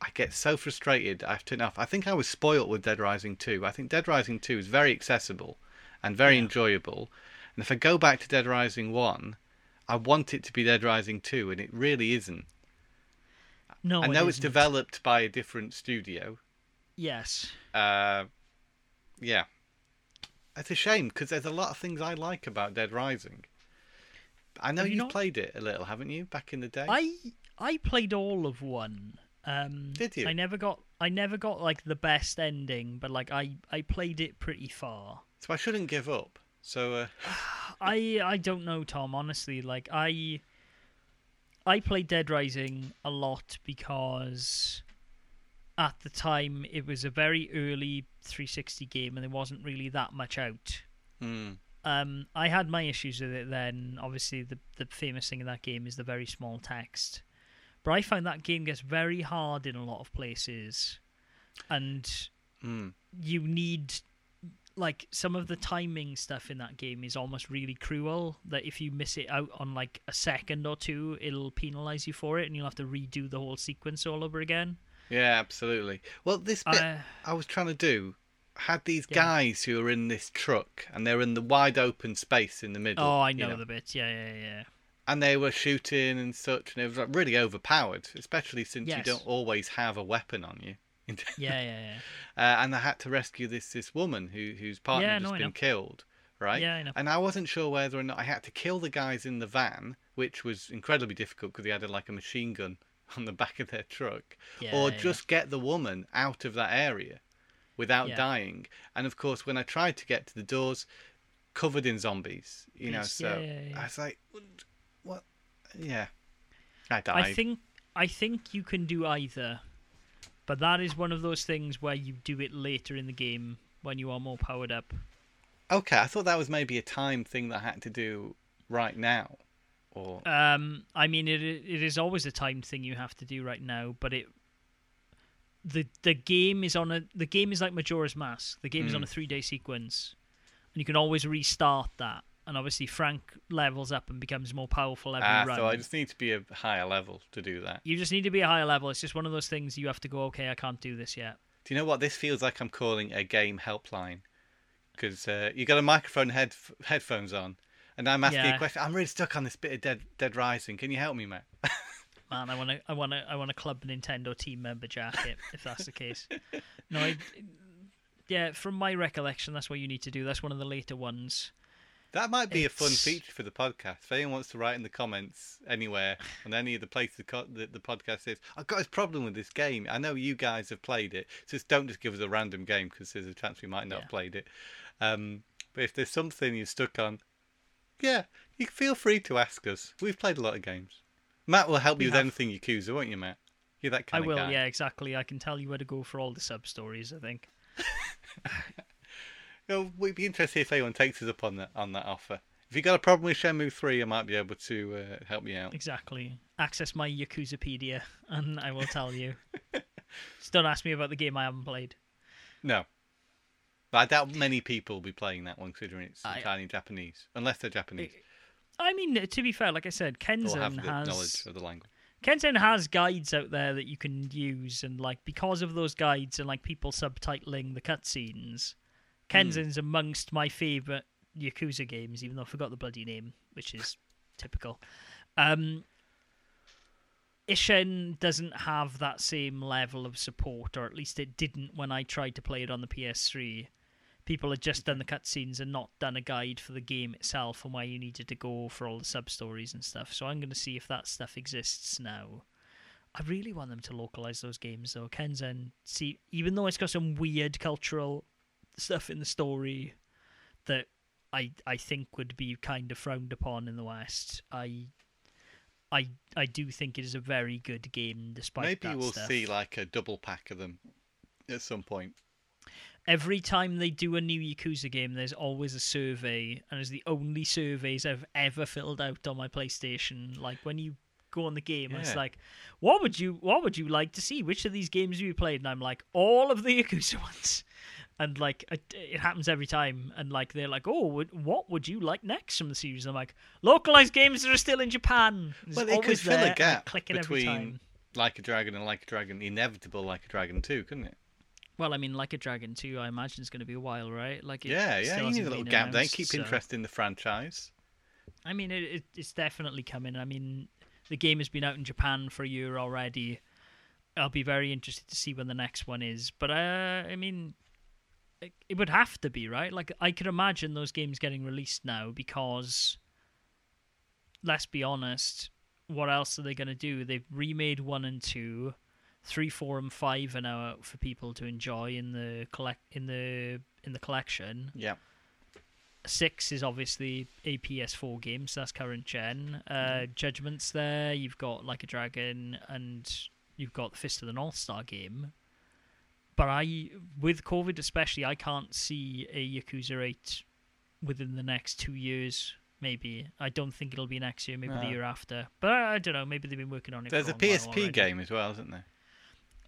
I get so frustrated. I have to turn off. I think I was spoilt with Dead Rising 2. I think Dead Rising 2 is very accessible and very Yeah. enjoyable. And if I go back to Dead Rising 1, I want it to be Dead Rising 2, and it really isn't. No, I it know it's isn't. developed by a different studio. Yes. Uh, yeah. It's a shame because there's a lot of things I like about Dead Rising. I know Have you you've not- played it a little, haven't you, back in the day? I I played all of one. Um, Did you? I never got I never got like the best ending, but like I I played it pretty far. So I shouldn't give up. So uh, I I don't know, Tom. Honestly, like I I played Dead Rising a lot because at the time it was a very early 360 game and there wasn't really that much out. hmm. Um, I had my issues with it then. Obviously, the the famous thing in that game is the very small text. But I find that game gets very hard in a lot of places, and Hmm. you need like some of the timing stuff in that game is almost really cruel that if you miss it out on like a second or two it'll penalize you for it and you'll have to redo the whole sequence all over again Yeah, absolutely. Well, this bit Uh, I was trying to do had these Yeah. guys who are in this truck and they're in the wide open space in the middle. oh i you know, the bit yeah yeah yeah And they were shooting and such, and it was like, really overpowered, especially since you don't always have a weapon on you. Yeah yeah yeah uh, and I had to rescue this this woman who whose partner Yeah, had no, just I been killed, right? Yeah, I know. And I wasn't sure whether or not I had to kill the guys in the van, which was incredibly difficult because they had like a machine gun on the back of their truck, Yeah, or just get the woman out of that area without dying. And of course, when I tried to get to the doors, covered in zombies, you know, so. I was like, what? Yeah, I died. i think i think you can do either but that is one of those things where you do it later in the game when you are more powered up Okay, I thought that was maybe a time thing that I had to do right now, or Um, I mean, it it is always a timed thing you have to do right now, but it the the game is on a the game is like Majora's Mask. The game is Hmm. on a three day sequence, and you can always restart that. And obviously, Frank levels up and becomes more powerful every run. ah, round. so I just need to be a higher level to do that. You just need to be a higher level. It's just one of those things you have to go. Okay, I can't do this yet. Do you know what this feels like? I'm calling a game helpline because uh, you got a microphone, head headphones on, and I'm asking Yeah. a question. I'm really stuck on this bit of Dead Dead Rising. Can you help me, mate? Man, I want to, I want to, I want to club Nintendo team member jacket if that's the case. No, I, yeah, from my recollection, that's what you need to do. That's one of the later ones. That might be a fun feature for the podcast. If anyone wants to write in the comments anywhere on any of the places the, co- the, the podcast is, I've got this problem with this game. I know you guys have played it, so just don't just give us a random game because there's a chance we might not Yeah. have played it. Um, but if there's something you're stuck on, yeah, you feel free to ask us. We've played a lot of games. Matt will help We you with have. anything Yakuza, won't you, Matt? You're that kind I kind will, guy. yeah, exactly. I can tell you where to go for all the sub stories. I think. Well, we'd be interested if anyone takes us up on that on that offer. If you got a problem with Shenmue three, I might be able to uh, help you out. Exactly. Access my Yakuzapedia, and I will tell you. Just don't ask me about the game I haven't played. No. But I doubt many people will be playing that one considering it's I- entirely Japanese. Unless they're Japanese. I mean, to be fair, like I said, Kenzan has knowledge of the language. Kenzan has guides out there that you can use, and like because of those guides and like people subtitling the cutscenes, Hmm. Kenzan's amongst my favorite Yakuza games, even though I forgot the bloody name, which is typical. Um, Ishin doesn't have that same level of support, or at least it didn't when I tried to play it on the PS3. People had just done the cutscenes and not done a guide for the game itself and where you needed to go for all the sub stories and stuff. So I'm going to see if that stuff exists now. I really want them to localize those games though. Kenzan, see, even though it's got some weird cultural stuff in the story that I I think would be kind of frowned upon in the West, I I I do think it is a very good game despite Maybe we'll stuff. see like a double pack of them at some point. Every time they do a new Yakuza game, there's always a survey, and it's the only surveys I've ever filled out on my PlayStation. Like when you go on the game, it's like, what would you what would you like to see? Which of these games have you played? And I'm like, all of the Yakuza ones. And like it, it happens every time, and like they're like, "Oh, what would you like next from the series?" I'm like, "Localized games that are still in Japan." It's Well, it could fill a gap click between. Like a Dragon and Like a Dragon, inevitable Like a Dragon 2, couldn't it? Well, I mean, like a Dragon 2, I imagine it's going to be a while, right? Like, it yeah, yeah, you need a little gap there. Keep so- interest in the franchise. I mean, it, it, it's definitely coming. I mean, the game has been out in Japan for a year already. I'll be very interested to see when the next one is. But uh, I mean, it, would have to be right. Like I could imagine those games getting released now because, let's be honest, what else are they going to do? They've remade one and two, three, four, and five are now out for people to enjoy in the collect in the in the collection. Yeah. Six is obviously a PS4 game, so that's current gen. Uh, Judgment's there. You've got Like a Dragon, and you've got the Fist of the North Star game. But I, with COVID especially, I can't see a Yakuza 8 within the next two years. Maybe I don't think it'll be next year. Maybe the year after. But I, I don't know. Maybe they've been working on it. There's a while PSP game as well, isn't there?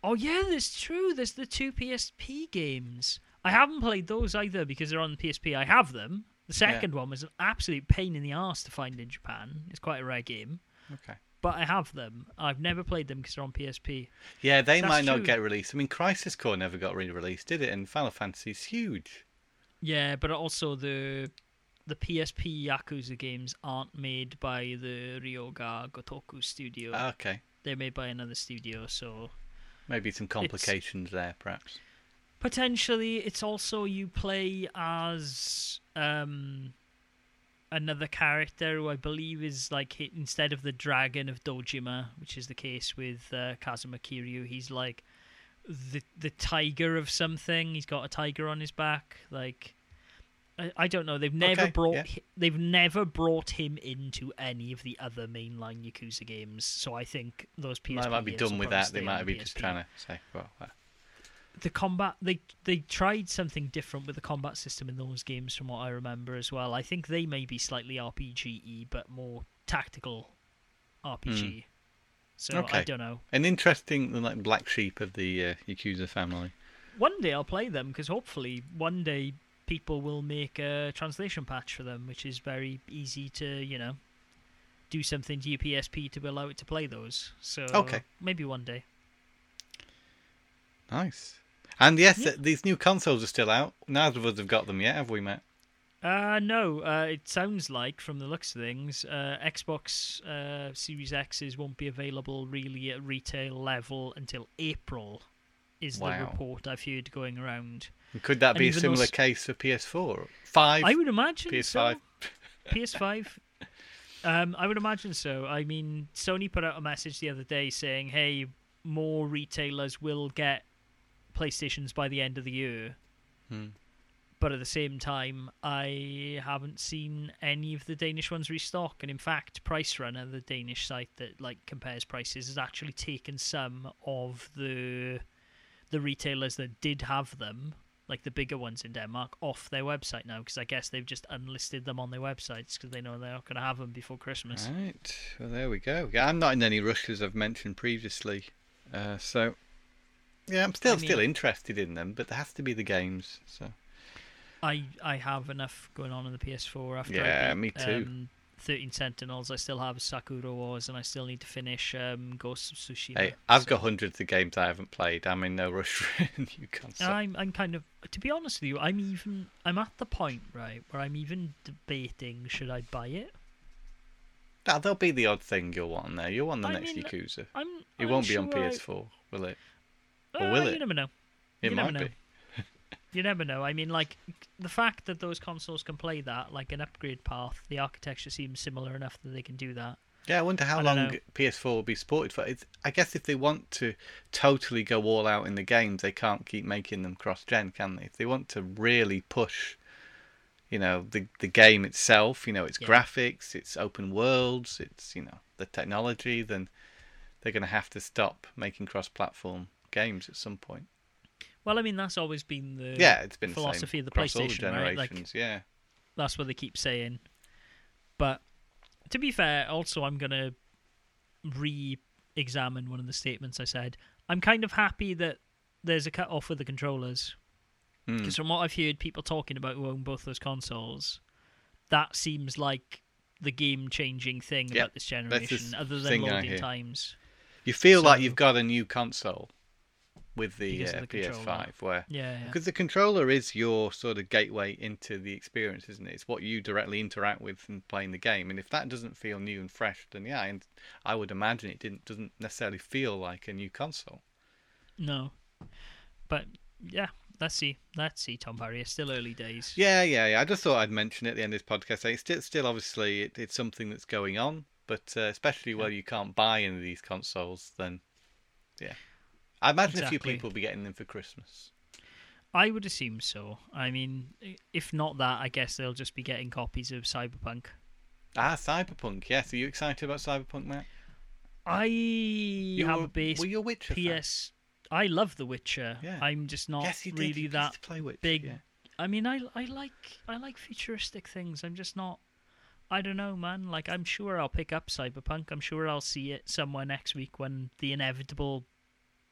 Oh yeah, that's true. There's the two PSP games. I haven't played those either because they're on the PSP. I have them. The second one was an absolute pain in the ass to find in Japan. It's quite a rare game, Okay. But I have them. I've never played them because they're on PSP. Yeah, they That's might not true. get released. I mean, Crisis Core never got re-released, did it? And Final Fantasy's huge. Yeah, but also the the PSP Yakuza games aren't made by the Ryu ga Gotoku studio. Ah, Okay. They're made by another studio, so Maybe some complications there, perhaps. potentially it's also you play as um another character who I believe is like hit instead of the dragon of Dojima, which is the case with uh, Kazuma Kiryu, he's like the the tiger of something. He's got a tiger on his back. Like I, I don't know. They've never Okay, brought yeah. they've never brought him into any of the other mainline Yakuza games. So I think those PSP They might be done with that. They might be just PSP trying to say, well, uh, the combat they they tried something different with the combat system in those games from what I remember as well. I think they may be slightly RPG but more tactical RPG. So I Hmm. Don't know. an interesting like black sheep of the uh, Yakuza family. One day I'll play them because hopefully one day people will make a translation patch for them, which is very easy to you know do something to your PSP to allow it to play those. So Okay. maybe one day. Nice. And yes, Yeah. these new consoles are still out. Neither of us have got them yet, have we, Matt? Uh, no, uh, it sounds like from the looks of things, uh, Xbox uh, Series X's won't be available really at retail level until April, is the report I've heard going around. Could that And be a similar those- case for PS4? Five, I would imagine PS5. so. PS5. Um, I would imagine so. I mean, Sony put out a message the other day saying, "Hey, more retailers will get PlayStations by the end of the year." Hmm. But at the same time, I haven't seen any of the Danish ones restock. And in fact, Price Runner, the Danish site that like compares prices, has actually taken some of the the retailers that did have them, like the bigger ones in Denmark, off their website now because I guess they've just unlisted them on their websites because they know they're not going to have them before Christmas. Right. Well, there we go. Yeah, I'm not in any rush as I've mentioned previously. Uh, so, yeah, I'm still I mean- still interested in them, but there has to be the games. So, I I have enough going on in the PS4 after Yeah, I beat, me too. Um, 13 Sentinels. I still have Sakura Wars, and I still need to finish um, Ghost of Tsushima. hey, I've So- got hundreds of games I haven't played. I'm in no rush new console. I'm I'm kind of to be honest with you, I'm even I'm at the point right where I'm even debating should I buy it. Ah, there'll be the odd thing you'll want there. You'll want the I next mean, Yakuza. I'm. It I'm won't be on PS4, will it? Uh, or will You it? never know. It You might never know. be. You never know. I mean, like the fact that those consoles can play that, like an upgrade path, the architecture seems similar enough that they can do that. Yeah, I wonder how I long know. PS4 will be supported for. It's, I guess if they want to totally go all out in the games, they can't keep making them cross-gen, can they? If they want to really push, you know, the the game itself, you know, its Yeah. graphics, its open worlds, its you know the technology, then they're going to have to stop making cross-platform games at some point. Well, I mean, that's always been the yeah, it's been philosophy the of the all the PlayStation, right? Like- yeah, that's what they keep saying. But to be fair, also I'm gonna re-examine one of the statements I said. I'm kind of happy that there's a cut off with the controllers Hmm. because from what I've heard, people talking about who own both those consoles, that seems like the game-changing thing Yeah, about this generation, other than loading times. you feel like you've got a new console with the, uh, the. PS5, where Yeah, yeah. Because the controller is your sort of gateway into the experience, isn't it? It's what you directly interact with in playing the game. And if that doesn't feel new and fresh, then yeah, and I would imagine it didn't doesn't necessarily feel like a new console. No, but yeah, let's see. Let's see, Tom Parry. It's still early days. Yeah, yeah, yeah. I just thought I'd mention it at the end of this podcast. It's still, still obviously it, it's something that's going on, but uh, especially where you can't buy any of these consoles, then yeah, I imagine a few people will be getting them for Christmas. I would assume so. I mean, if not that, I guess they'll just be getting copies of Cyberpunk. Ah, Cyberpunk. Yes, are you excited about Cyberpunk, Matt? I You have were, a base were you a Witcher fan? PS. I love The Witcher. Yeah. I'm just not Yes, really that to play Witcher, big. yeah. I mean, I I like I like futuristic things. I'm just not. I don't know, man. Like, I'm sure I'll pick up Cyberpunk. I'm sure I'll see it somewhere next week when the inevitable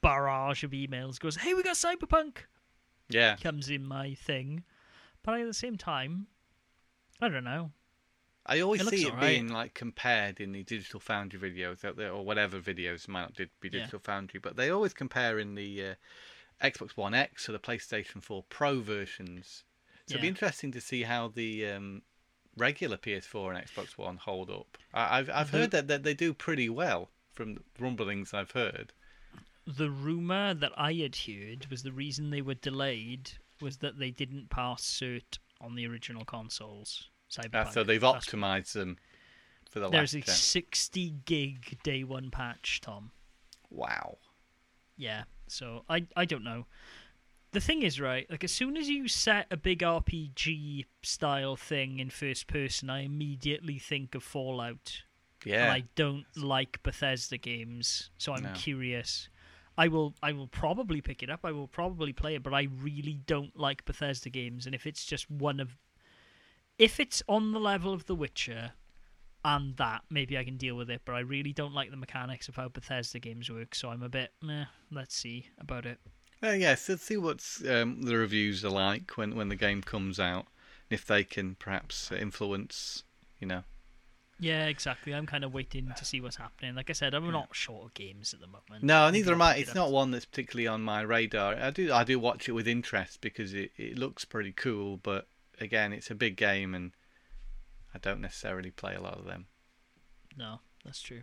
barrage of emails goes, "Hey, we got Cyberpunk." Yeah. Comes in my thing, but at the same time, I don't know. I always It see it alright. being like compared in the Digital Foundry videos out there, or whatever videos might not did- be Yeah. Digital Foundry, but they always compare in the uh, Xbox One X or the PlayStation 4 Pro versions. So it'd be interesting to see how the um, regular PS4 and Xbox One hold up. I, I've I've heard that, that they do pretty well from the rumblings I've heard. The rumor that I had heard was the reason they were delayed was that they didn't pass cert on the original consoles. Cyberpunk. Uh, so they've That's- optimized them for the There's last a 60 gig day one patch, Tom. Wow. Yeah. So I I don't know. The thing is, right? Like as soon as you set a big RPG style thing in first person, I immediately think of Fallout. Yeah. and I don't like Bethesda games, so I'm No. curious. I will I will probably pick it up. I will probably play it, but I really don't like Bethesda games. And if it's just one of, if it's on the level of The Witcher, and that maybe I can deal with it. But I really don't like the mechanics of how Bethesda games work. So I'm a bit meh. Let's see about it. Yes, let's see what um, the reviews are like when, when the game comes out, and if they can perhaps influence, you know. Yeah, exactly. I'm kind of waiting to see what's happening. Like I said, I'm not short of games at the moment. No, neither am I. It's not one that's particularly on my radar. I do I do watch it with interest because it, it looks pretty cool, but again, it's a big game, and I don't necessarily play a lot of them. No, that's true.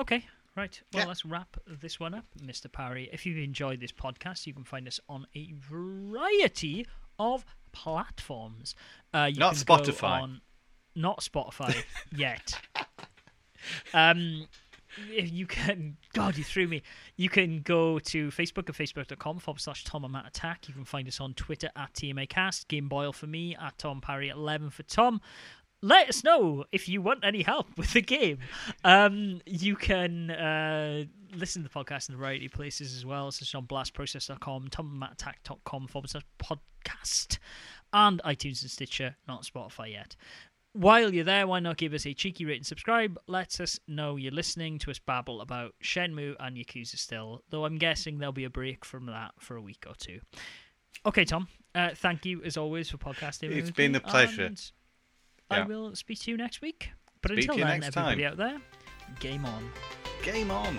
Okay, right. Well, Yeah. let's wrap this one up, Mr. Parry. If you've enjoyed this podcast, you can find us on a variety of platforms. Uh, you Not Spotify. Not Spotify yet. Um, if you can, God, you threw me. You can go to Facebook at facebook.com forward slash Tom and Matt Attack. You can find us on Twitter at TMAcast, Game Boyle for me, at Tom Parry at 11 for Tom. Let us know if you want any help with the game. Um, you can uh, listen to the podcast in a variety of places as well, such as on blastprocess.com, tommattack.com forward slash podcast, and iTunes and Stitcher, not Spotify yet. While you're there, why not give us a cheeky rate and subscribe? Lets us know you're listening to us babble about Shenmue and Yakuza still, though I'm guessing there'll be a break from that for a week or two. Okay, Tom, uh, thank you as always for podcasting. It's been a pleasure. and I will speak to you next week. But Speak until then, everybody time. out there, game on. Game on.